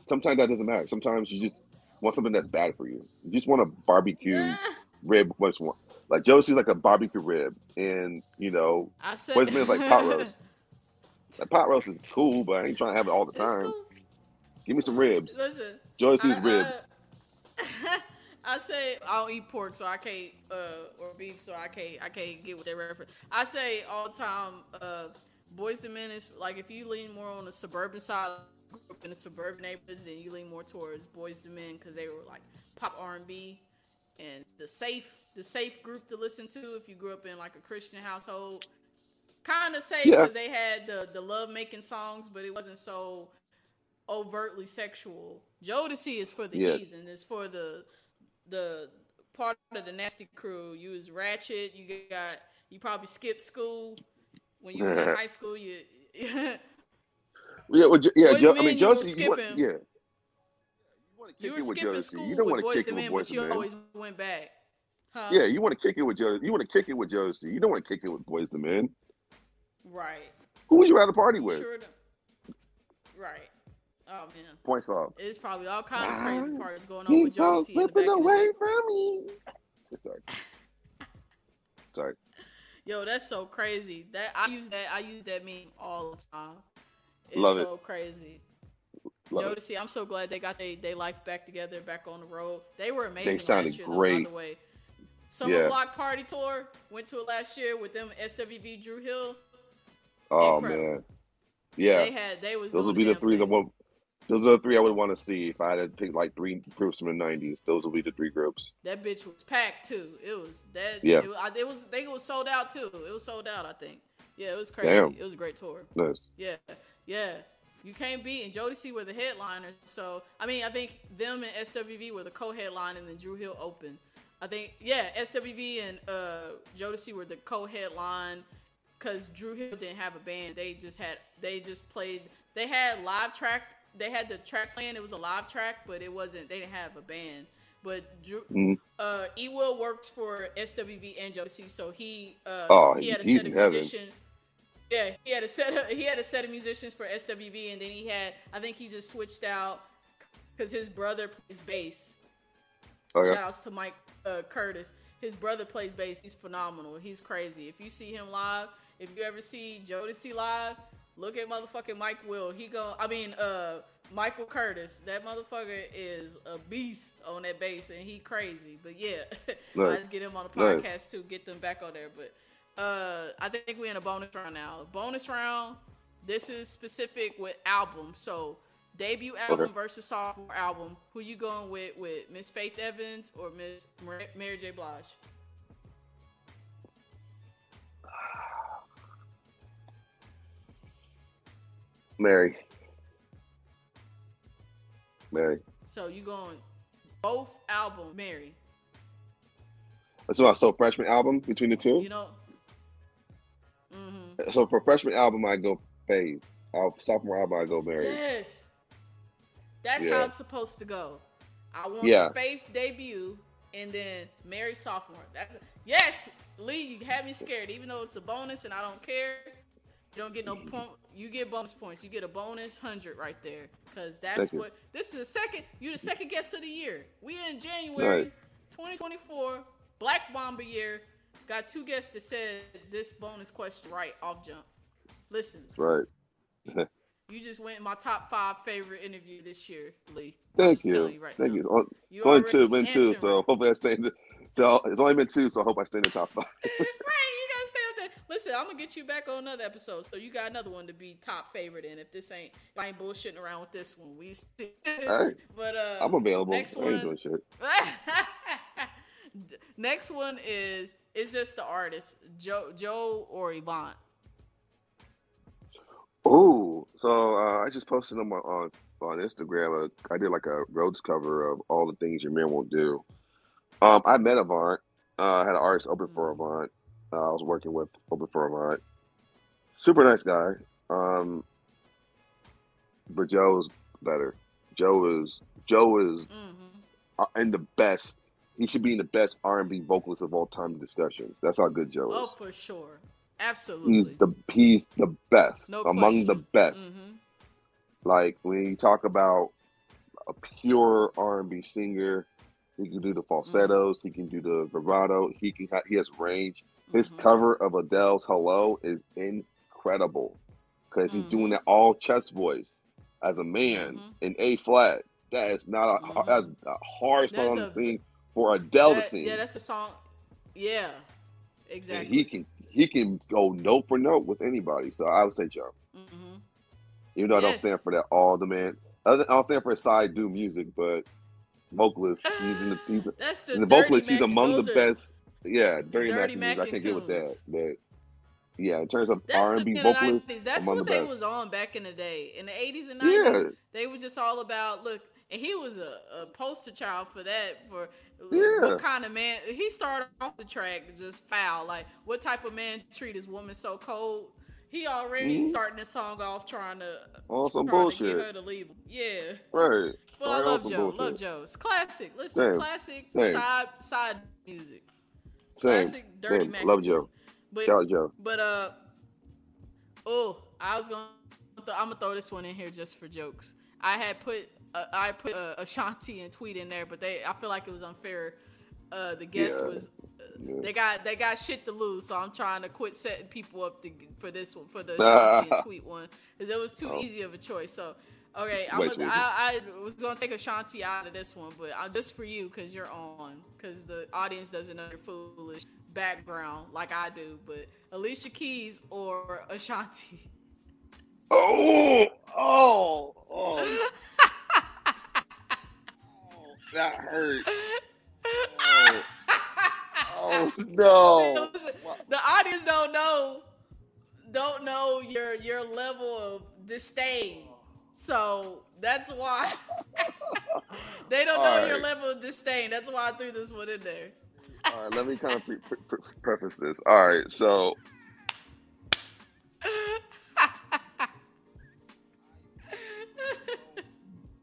sometimes that doesn't matter. Sometimes you just want something that's bad for you. You just want a barbecue Yeah. rib. What's one? Like Jodeci's like a barbecue rib, and you know, I said. Boys like pot roast. That pot roast is cool, but I ain't trying to have it all the time. cool. Give me some ribs. Listen. Jodeci's I- ribs. I, say I don't eat pork, so I can't, uh, or beef, so I can't, I can't get with that reference. I say all the time, uh, Boys and Men is like if you lean more on the suburban side, grew up in the suburban neighborhoods, then you lean more towards Boyz II Men because they were like pop R and B, and the safe, the safe group to listen to if you grew up in like a Christian household. Kind of safe Yeah. because they had the the love making songs, but it wasn't so overtly sexual. Jodeci is for the Yeah. heathen. It's for the the part of the nasty crew. You was ratchet. You got you probably skipped school when you was in high school. You Yeah, well, yeah. Jo- to I mean, Men, you were You want, yeah. You want to you kick were it with skipping Jodeci. school You don't with want to boys kick to it with men, Boys but to you Men. always went back. Huh? Yeah, you want to kick it with Jodeci. You want to kick it with Jodeci. You don't want to kick it with Boyz II Men. Right. Who would you rather party with? sure Right. Oh man, Points off. it's probably all kind of crazy parts going on Keep with on Jodeci in the back slipping away from me. Sorry. Sorry. Yo, that's so crazy. That I use that I use that meme all the time. It's Love it. so crazy. Love it. Jodeci, I'm so glad they got their they life back together, back on the road. They were amazing. They sounded last year, though, great. by the way. Summer Yeah. Block Party Tour went to it last year with them SWV Dru Hill. Oh Incredible. man. Yeah. They had they was Those doing would be the damn three that thing. Those are the three I would want to see if I had to pick like three groups from the '90s. Those would be the three groups. That bitch was packed too. It was that. Yeah. It, was- I, it was. I think it was sold out too. It was sold out. I think. Yeah, it was crazy. Damn. It was a great tour. Nice. Yeah, yeah. You can't beat and Jodeci were the headliners. So I mean, I think them and SWV were the co-headline, and then Dru Hill opened. I think yeah, SWV and uh, Jodeci were the co-headline because Dru Hill didn't have a band. They just had they just played. They had live track. They had the track playing. It was a live track, but it wasn't. They didn't have a band. But Dru, Mhm. uh, E Will works for SWV and Jodeci, so he uh, Oh, he had a set of musicians. Yeah, he had a set of he had a set of musicians for SWV, and then he had I think he just switched out because his brother plays bass. Okay. Shout outs to Mike uh, Curtis. His brother plays bass. He's phenomenal. He's crazy. If you see him live, if you ever see Jodeci live, look at motherfucking Mike Will. He go. I mean, uh, Michael Curtis. That motherfucker is a beast on that bass, and he crazy. But yeah, Nice. I'd get him on the Nice. podcast too. Get them back on there. But uh, I think we're in a bonus round now. Bonus round. This is specific with album. So debut album Okay. versus sophomore album. Who you going with? With Miss Faith Evans or Miss Mary J. Blige? Mary. Mary. So you going both album Mary? So, so freshman album between the two. You know. hmm So for freshman album, I go Faith. Sophomore album, I go Mary. Yes. That's Yeah. how it's supposed to go. I want Yeah. Faith debut and then Mary sophomore. That's yes, Lee. You had me scared. Even though it's a bonus and I don't care, you don't get no mm-hmm. point. You get bonus points. You get a bonus hundred right there because that's what this is. The second you the second guest of the year. We in January, Nice. 2024, Black Bomber year. Got two guests that said this bonus question right off jump. Listen, Right. you just went my top five favorite interview this year, Lee. Thank just you. right Thank now. you. On- You It's only two, been two, so hopefully I stay in the. So it's only been two, so I hope I stay in the top five. right, you gotta stay up there. Listen, I'm gonna get you back on another episode, so you got another one to be top favorite in. If this ain't, if I ain't bullshitting around with this one. We, still, Alright. but uh, I'm available. Next I ain't one, doing shit. next one is it's just the artist, Joe, Joe or Avant. Ooh, so uh, I just posted on my on on Instagram. Uh, I did like a Rhodes cover of all the things your man won't do. Um, I met Avant. Uh, I had an artist open for Avant. Uh, I was working with open for Avant. Super nice guy. Um, but Joe is better. Joe is Joe is hmm uh, in the best. He should be in the best R and B vocalist of all time discussions. That's how good Joe is. Oh, for sure, absolutely. He's the he's the best no among the question. best. Mhm. Like when you talk about a pure R and B singer, he can do the falsettos, he can do the vibrato, he can ha- he has range. His Mhm. cover of Adele's "Hello" is incredible because he's doing that all chest voice as a man Mhm. in A flat. That is not a Mhm. that's a hard That's song a- to sing for Adele to sing. yeah, that's a song. Yeah, and exactly. he can he can go note for note with anybody. So I would say Joe. Even though I don't stand for that all the man. I don't I don't stand for side do music, but vocalist, he's in the he's That's the, the vocalist, he's among the best. Yeah, Dirty, Dirty Mac, Mac I can't get with that. But yeah, in terms of R and B vocalists, 90s. That's what the they best. was on back in the day. In the 80s and 90s, Yeah. they were just all about look. And he was a, a poster child for that. For Yeah. what kind of man? He started off the track just foul. Like what type of man treat his woman so cold? He already Mhm. starting the song off trying to On some trying to bullshit. get her to leave him. Yeah. Right. Well, I love Joe. bullshit. Love Joe. It's classic. Listen, Same. classic Same. side side music. Same. Classic Dirty Same. Love Joe. But Shout out Joe. but uh, oh, I was gonna, I'm gonna throw this one in here just for jokes. I had put uh, I put uh, Ashanti and tweet in there, but they I feel like it was unfair. Uh, the guest Yeah. was uh, they got they got shit to lose, so I'm trying to quit setting people up to, for this one for the Ashanti and tweet one because it was too Oh. easy of a choice. So okay, I'm a. I, I was gonna take Ashanti out of this one, but i just for you because you're on because the audience doesn't know your foolish background like I do. But Alicia Keys or Ashanti. Oh, oh, oh. oh that hurt. Oh, oh no. Listen, the audience don't know don't know your your level of disdain. So that's why they don't know your level of disdain. That's why I threw this one in there. All right, let me kind of pre- pre- pre- preface this. All right, so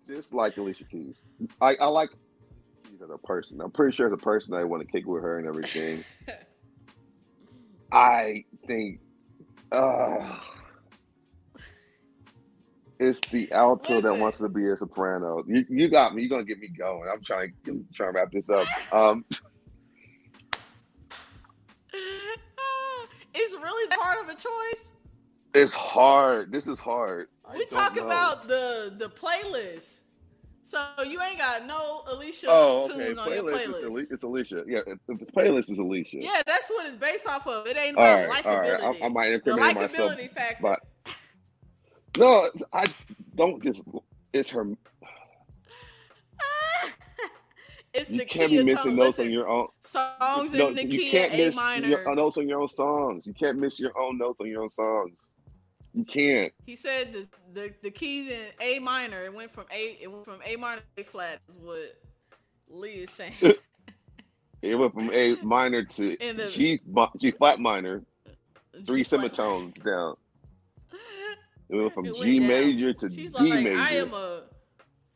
just like Alicia Keys, I, I like Keys as a person. I'm pretty sure as a person, I want to kick with her and everything. I think, uh, it's the alto that wants to be a soprano. You, you got me. You're gonna get me going. I'm trying, I'm trying to wrap this up. Um, it's really hard of a choice. it's hard. This is hard. We talk know. about the the playlist. So you ain't got no Alicia Oh, tunes okay. on your Playlist is. Ali- it's Alicia. Yeah, the playlist is Alicia. Yeah, that's what it's based off of. It ain't about right, likability. right. I, I might the incriminate myself, likability factor. but no, I don't just. It's her. it's You the can't key be missing notes Listen, on your own. songs No, in the you key can't of A miss minor. your notes on your own songs. You can't miss your own notes on your own songs. You can't. He said the, the the keys in A minor. It went from A. It went from A minor to A flat. Is what Lee is saying. It went from A minor to the- G G flat minor, three flat. semitones down. It went from It went G down. major to She's D like, major. I am a.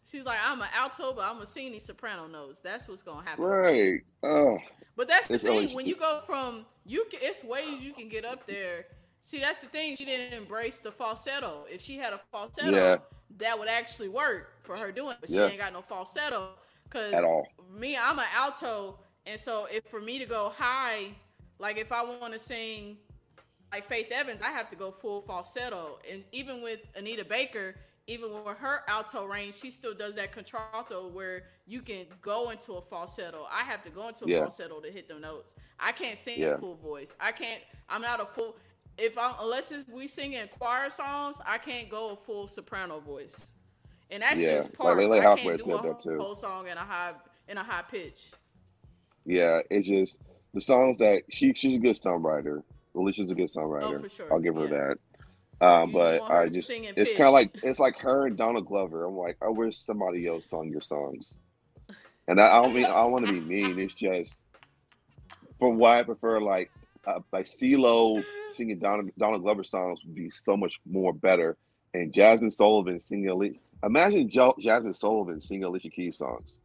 She's like, I'm an alto, but I'm sing these soprano notes. That's what's gonna happen. Right. Oh, But that's the thing. always- When you go from you, can, it's ways you can get up there. See, that's the thing. She didn't embrace the falsetto. If she had a falsetto, Yeah. that would actually work for her doing. But she Yeah. ain't got no falsetto. Cause At all. me, I'm an alto, and so if for me to go high, like if I want to sing like Faith Evans, I have to go full falsetto. And even with Anita Baker, even with her alto range, she still does that contralto where you can go into a falsetto. I have to go into a Yeah. falsetto to hit the notes. I can't sing Yeah. full voice. I can't. I'm not a full. If I'm unless it's we singing choir songs, I can't go a full soprano voice. And that's Yeah, just like parts. Lele I can't do a that too. whole song in a high in a high pitch. Yeah, it's just the songs that she she's a good songwriter. Alicia's a good songwriter. Oh, for sure, I'll give her yeah. that. Um, You just but I just it's kind of like it's like her and Donald Glover. I'm like, I wish somebody else sung your songs. And I, I don't mean I don't want to be mean. It's just for why I prefer like uh, like CeeLo singing Donald, Donald Glover songs would be so much more better. And Jazmine Sullivan singing Alicia. Imagine jo- Jazmine Sullivan singing Alicia Keys songs.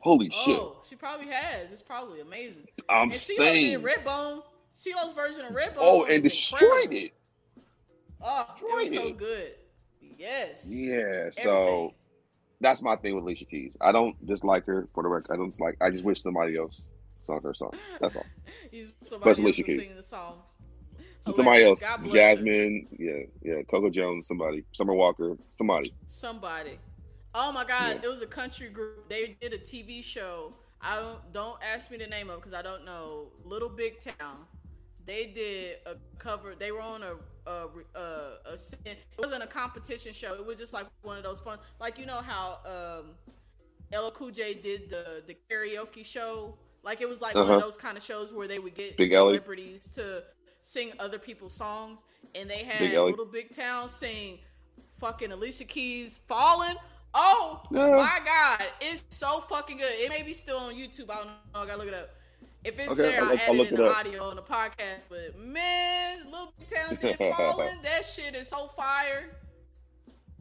Holy shit! Oh, she probably has. It's probably amazing. I'm and CeeLo saying. Redbone. CeeLo's version of Redbone. Oh, and destroyed incredible. it. Oh, it was so it. good. Yes. Yeah, so that's my thing with Alicia Keys. I don't dislike her for the record. I don't dislike. I just wish somebody else sung her song. That's all. He's somebody else Alicia Keys. singing the songs. somebody else. Bless her. Jazmine. Yeah, yeah. Coco Jones. Somebody. Summer Walker. Somebody. Somebody. Oh my God! Yeah. It was a country group. They did a TV show. I don't don't ask me the name of because I don't know. Little Big Town. They did a cover. They were on a a, a, a it wasn't a competition show. It was just like one of those fun, like you know how um, LL Cool J did the the karaoke show. Like it was like one Uh-huh. of those kind of shows where they would get Big Ellie. celebrities to sing other people's songs, and they had Big Little Big Town sing fucking Alicia Keys "Falling." Oh Yeah. my god, it's so fucking good. It may be still on YouTube. I don't know. I gotta look it up. If it's Okay, there, I'll I'll, add I'll it in the up. audio on the podcast. But man, Little Big Town did "Falling." that shit is so fire,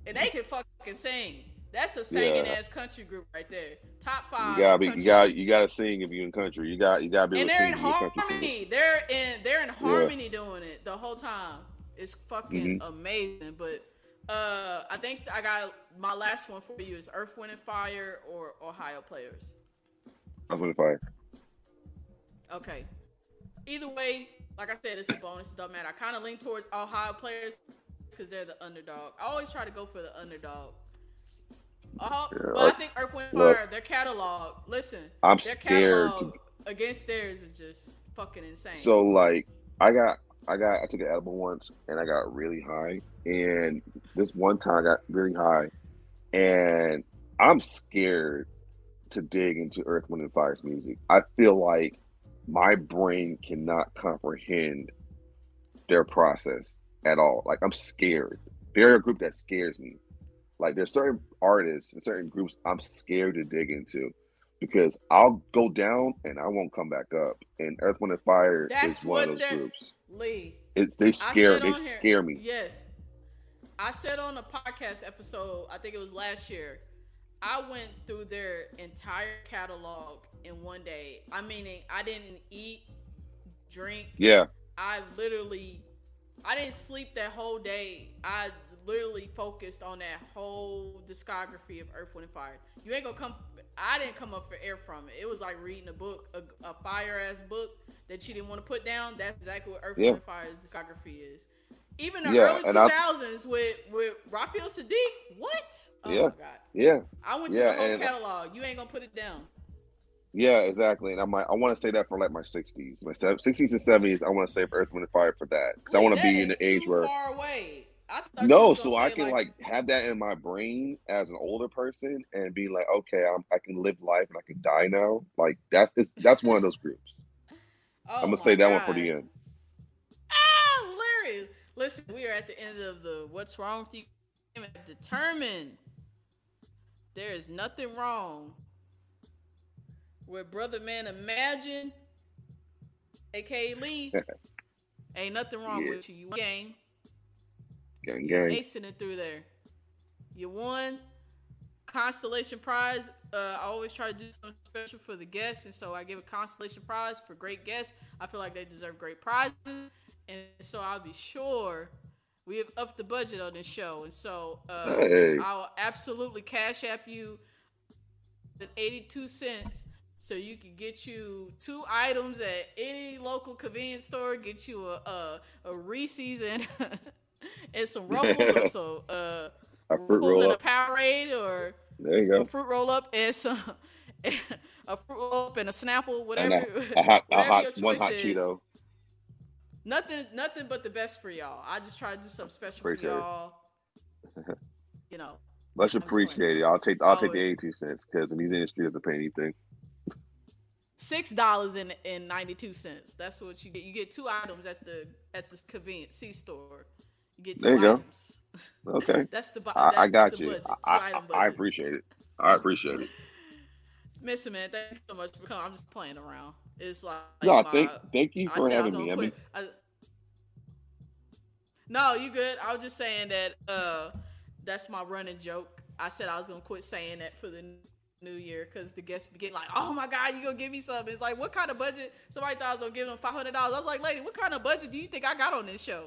and they can fucking sing. That's a singing Yeah. ass country group right there. Top five. You gotta be. You got. You gotta sing if you're in country. You got. You gotta be and they're in if you're a country singer. harmony. They're in they're in harmony doing it the whole time. It's fucking Mm-hmm. amazing. But Uh, I think I got my last one for you is Earth, Wind, and Fire or Ohio players. Earth, Wind, and Fire. Okay. Either way, like I said, it's a bonus. It doesn't matter. I kind of lean towards Ohio players because they're the underdog. I always try to go for the underdog. Uh, Yeah, but I I- think Earth, Wind, look. Fire, their catalog. Listen, I'm their scared catalog against theirs is just fucking insane. So like I got I got I took an edible once and I got really high. And this one time I got really high and I'm scared to dig into Earth, Wind and Fire's music. I feel like my brain cannot comprehend their process at all. Like I'm scared. They're a group that scares me. Like there's certain artists and certain groups I'm scared to dig into because I'll go down and I won't come back up. And Earth, Wind, and Fire That's is one of those groups. Lee, It's they scare they here- scare me. Yes. I said on a podcast episode, I think it was last year, I went through their entire catalog in one day. I mean, I didn't eat, drink. Yeah, I literally, I didn't sleep that whole day. I literally focused on that whole discography of Earth, Wind, and Fire. You ain't gonna come. I didn't come up for air from it. It was like reading a book, a, a fire ass book that you didn't want to put down. That's exactly what Earth, Yeah. Wind, and Fire's discography is. Even the Yeah, early two thousands with with Raphael Saadiq. What? Oh Yeah. my god! yeah, I went Yeah, through the whole and- uh, catalog. You ain't gonna put it down. yeah, exactly. And I'm like, I want to say that for like my 60s, my 60s and 70s. I want to save Earth, Wind, and Fire for that because I want to be in the age where far away. I no, so I can like have that in my brain as an older person and be like, okay, I'm, I can live life and I can die now. Like that's that's one of those groups. Oh I'm gonna say that one for the end. Listen, we are at the end of the What's Wrong with You? game. Determined. There is nothing wrong with Brother Man Imagine, aka Lee. Ain't nothing wrong Yeah. with you. You won game. Gang, gang. acing it through there. You won constellation prize. Uh, I always try to do something special for the guests, and so I give a constellation prize for great guests. I feel like they deserve great prizes, and so I'll be sure we have upped the budget on this show, and so uh, Hey. I'll absolutely cash app you at eighty-two cents. So you can get you two items at any local convenience store. Get you a a, a Reese's and and some ruffles or so uh, A fruit ruffles roll and a up. Powerade or There you a go. fruit roll up and some a fruit roll up and a Snapple, whatever. a, a hot, a whatever hot, your one choice hot is. Cheeto. Nothing, nothing but the best for y'all. I just try to do something special Appreciate for y'all. you know, Much I'm appreciated. I'll take I'll take the Always. eighty two cents because in these industries doesn't pay anything. six dollars and and ninety two cents. That's what you get. You get two items at the at the convenience C store. You get two There you go. items. Okay. that's the bu- I, that's I got the you. budget. I, I, item I appreciate it. I appreciate it. Mr. Man, thank you so much for coming. I'm just playing around. It's like No, my- thank thank you for I having me. I mean. I, no, you good. I was just saying that uh that's my running joke. I said I was gonna quit saying that for the new year because the guests be getting like, "Oh my god, you gonna give me some?" It's like, what kind of budget? Somebody thought I was gonna give them five hundred dollars. I was like, lady, what kind of budget do you think I got on this show?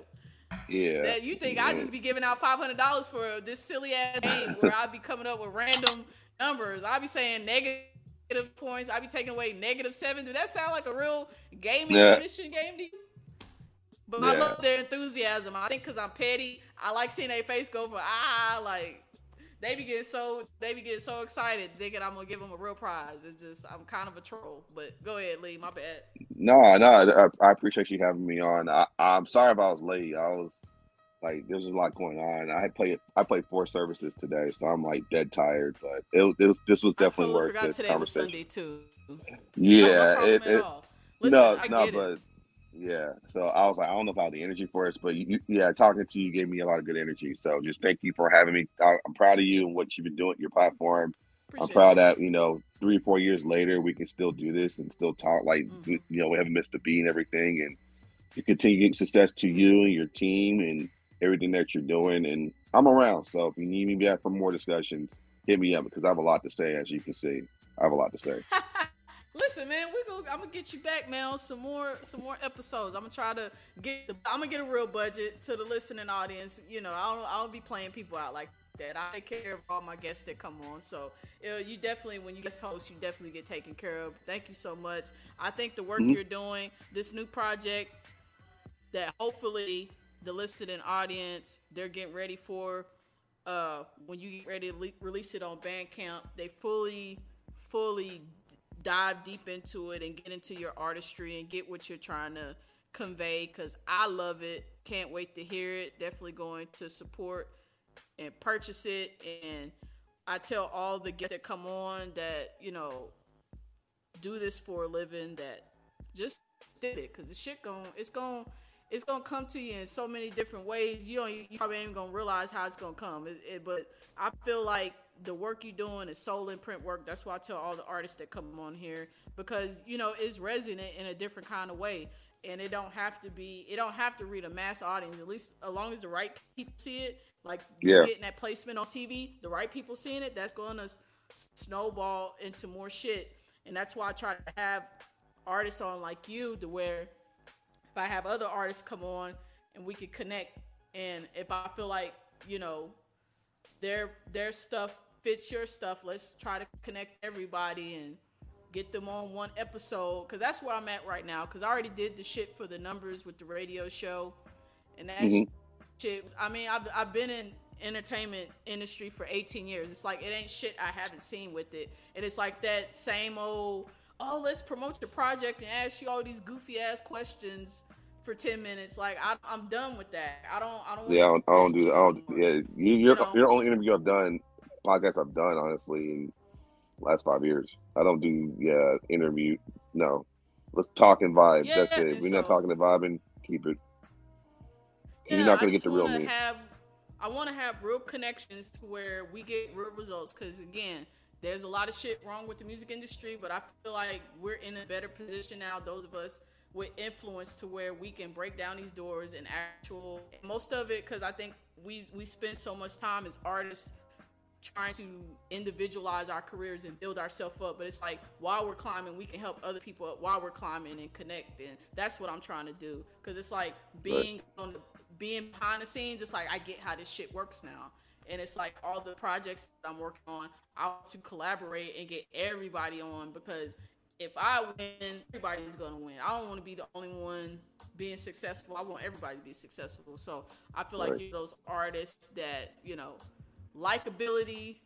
yeah. That you think I yeah. just be giving out five hundred dollars for this silly ass game where I be coming up with random numbers? I be saying negative points. I be taking away negative seven. Do that sound like a real gaming Yeah. commission game to you? But I love their enthusiasm. I think because I'm petty, I like seeing their face go for ah, like they be getting so they be getting so excited thinking I'm gonna give them a real prize. It's just I'm kind of a troll. But go ahead, Lee. My bad. No, no, I, I appreciate you having me on. I, I'm sorry if I was late. I was like, there's a lot going on. I played, I played four services today, so I'm like dead tired. But it, it was, this was definitely totally worth forgot this today was conversation. Sunday too. Yeah, no it, it. Listen, no, I no, but yeah. So I was like, I don't know if I have the energy for it, but you, yeah, talking to you gave me a lot of good energy. So just thank you for having me. I, I'm proud of you and what you've been doing, your platform. I'm proud you. that you know three or four years later we can still do this and still talk like Mhm. you know we haven't missed a beat and everything and to continue getting success to you and your team and everything that you're doing and I'm around so if you need me back for more discussions hit me up because I have a lot to say as you can see I have a lot to say Listen, man, we go. I'm gonna get you back, man, on some more some more episodes. I'm gonna try to get. The, I'm gonna get a real budget to the listening audience. You know, I don't. I don't be playing people out like that. I take care of all my guests that come on. So you, know, you definitely, when you guest host, you definitely get taken care of. Thank you so much. I think the work mm-hmm. you're doing, this new project, that hopefully the listening audience they're getting ready for. Uh, when you get ready to le- release it on Bandcamp, they fully, fully dive deep into it and get into your artistry and get what you're trying to convey because I love it. Can't wait to hear it. Definitely going to support and purchase it. And I tell all the guests that come on that, you know, do this for a living that just did it because the shit going it's going it's gonna come to you in so many different ways. You don't, you probably ain't gonna realize how it's gonna come. It, it, but I feel like the work you're doing is soul imprint work. That's why I tell all the artists that come on here because you know it's resonant in a different kind of way, and it don't have to be. It don't have to read a mass audience. At least as long as the right people see it, like yeah. getting that placement on TV, the right people seeing it, that's going to snowball into more shit. And that's why I try to have artists on like you, to where if I have other artists come on and we could connect, and if I feel like you know their their stuff fits your stuff. Let's try to connect everybody and get them on one episode because that's where I'm at right now. Because I already did the shit for the numbers with the radio show, and that mm-hmm. shit. I mean, I've I've been in entertainment industry for 18 years. It's like it ain't shit I haven't seen with it, and it's like that same old. Oh, let's promote your project and ask you all these goofy ass questions for 10 minutes. Like I, am done with that. I don't. I don't. Yeah, I don't, I don't do that. I don't. Yeah, you, you're you know? you're the only interview I've done, podcast I've done, honestly, in last five years. I don't do yeah interview. No, let's talk and vibe. Yeah, That's it. We're so, not talking to vibe and keep it. Yeah, you're not gonna get the real me. Have, I want to have real connections to where we get real results. Because again, there's a lot of shit wrong with the music industry, but I feel like we're in a better position now. Those of us with influence to where we can break down these doors and actual most of it because I think we we spend so much time as artists trying to individualize our careers and build ourselves up but it's like while we're climbing we can help other people up while we're climbing and connect and that's what i'm trying to do because it's like being right. on the being behind the scenes it's like i get how this shit works now and it's like all the projects i'm working on i want to collaborate and get everybody on because if I win, everybody's gonna win. I don't want to be the only one being successful. I want everybody to be successful. So I feel like you're those artists that you know, likability.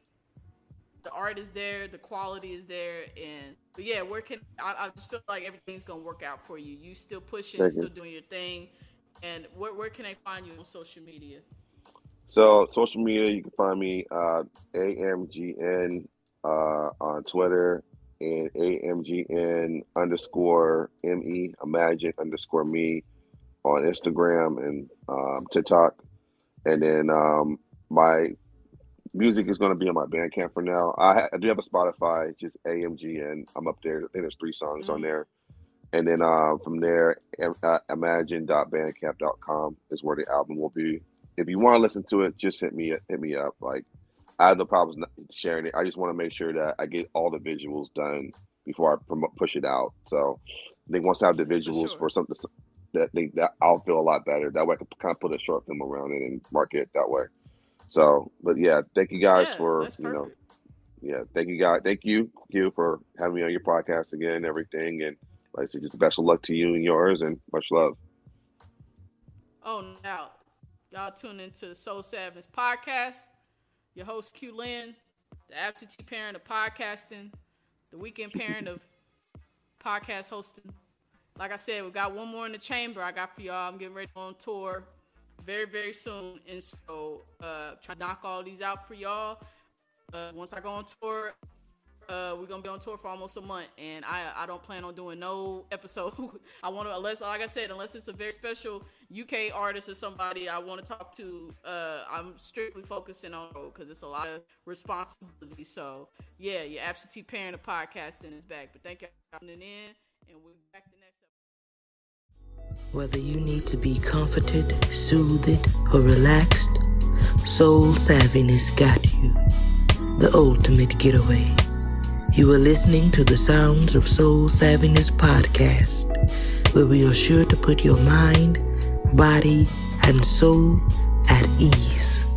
The art is there, the quality is there, and but yeah, where can I, I just feel like everything's gonna work out for you. You still pushing, Thank still you. doing your thing, and where where can I find you on social media? So social media, you can find me uh, AMGN uh, on Twitter, and AMGN underscore ME, imagine underscore me on Instagram and um, TikTok. And then um, my music is going to be on my Bandcamp for now. I, ha- I, do have a Spotify, just AMGN. I'm up there. I think there's three songs mm-hmm. on there. And then uh, from there, uh, imagine.bandcamp.com is where the album will be. If you want to listen to it, just hit me hit me up. Like I have no problems sharing it. I just want to make sure that I get all the visuals done before I promote, push it out. So I think once I have the visuals for, sure. for something that they, that I'll feel a lot better. That way I can kind of put a short film around it and market it that way. So, but yeah, thank you guys yeah, for you know, yeah, thank you guys, thank you, you for having me on your podcast again and everything. And like I said, just best of luck to you and yours, and much love. Oh, now y'all tune into the Soul Savage podcast your host Q Lynn, the absentee parent of podcasting, the weekend parent of podcast hosting. Like I said, we got one more in the chamber. I got for y'all. I'm getting ready on tour very very soon, and so uh, try to knock all these out for y'all. Uh, once I go on tour, uh, we're gonna be on tour for almost a month, and I I don't plan on doing no episode. I want to unless like I said, unless it's a very special UK artist or somebody I want to talk to. Uh, I'm strictly focusing on because it's a lot of responsibility. So yeah, your absentee parent of podcasting is back. But thank you for tuning in, and we'll back the next episode. Whether you need to be comforted, soothed, or relaxed, Soul Savviness got you. The ultimate getaway. You are listening to the Sounds of Soul Savviness podcast, where we are sure to put your mind, body, and soul at ease.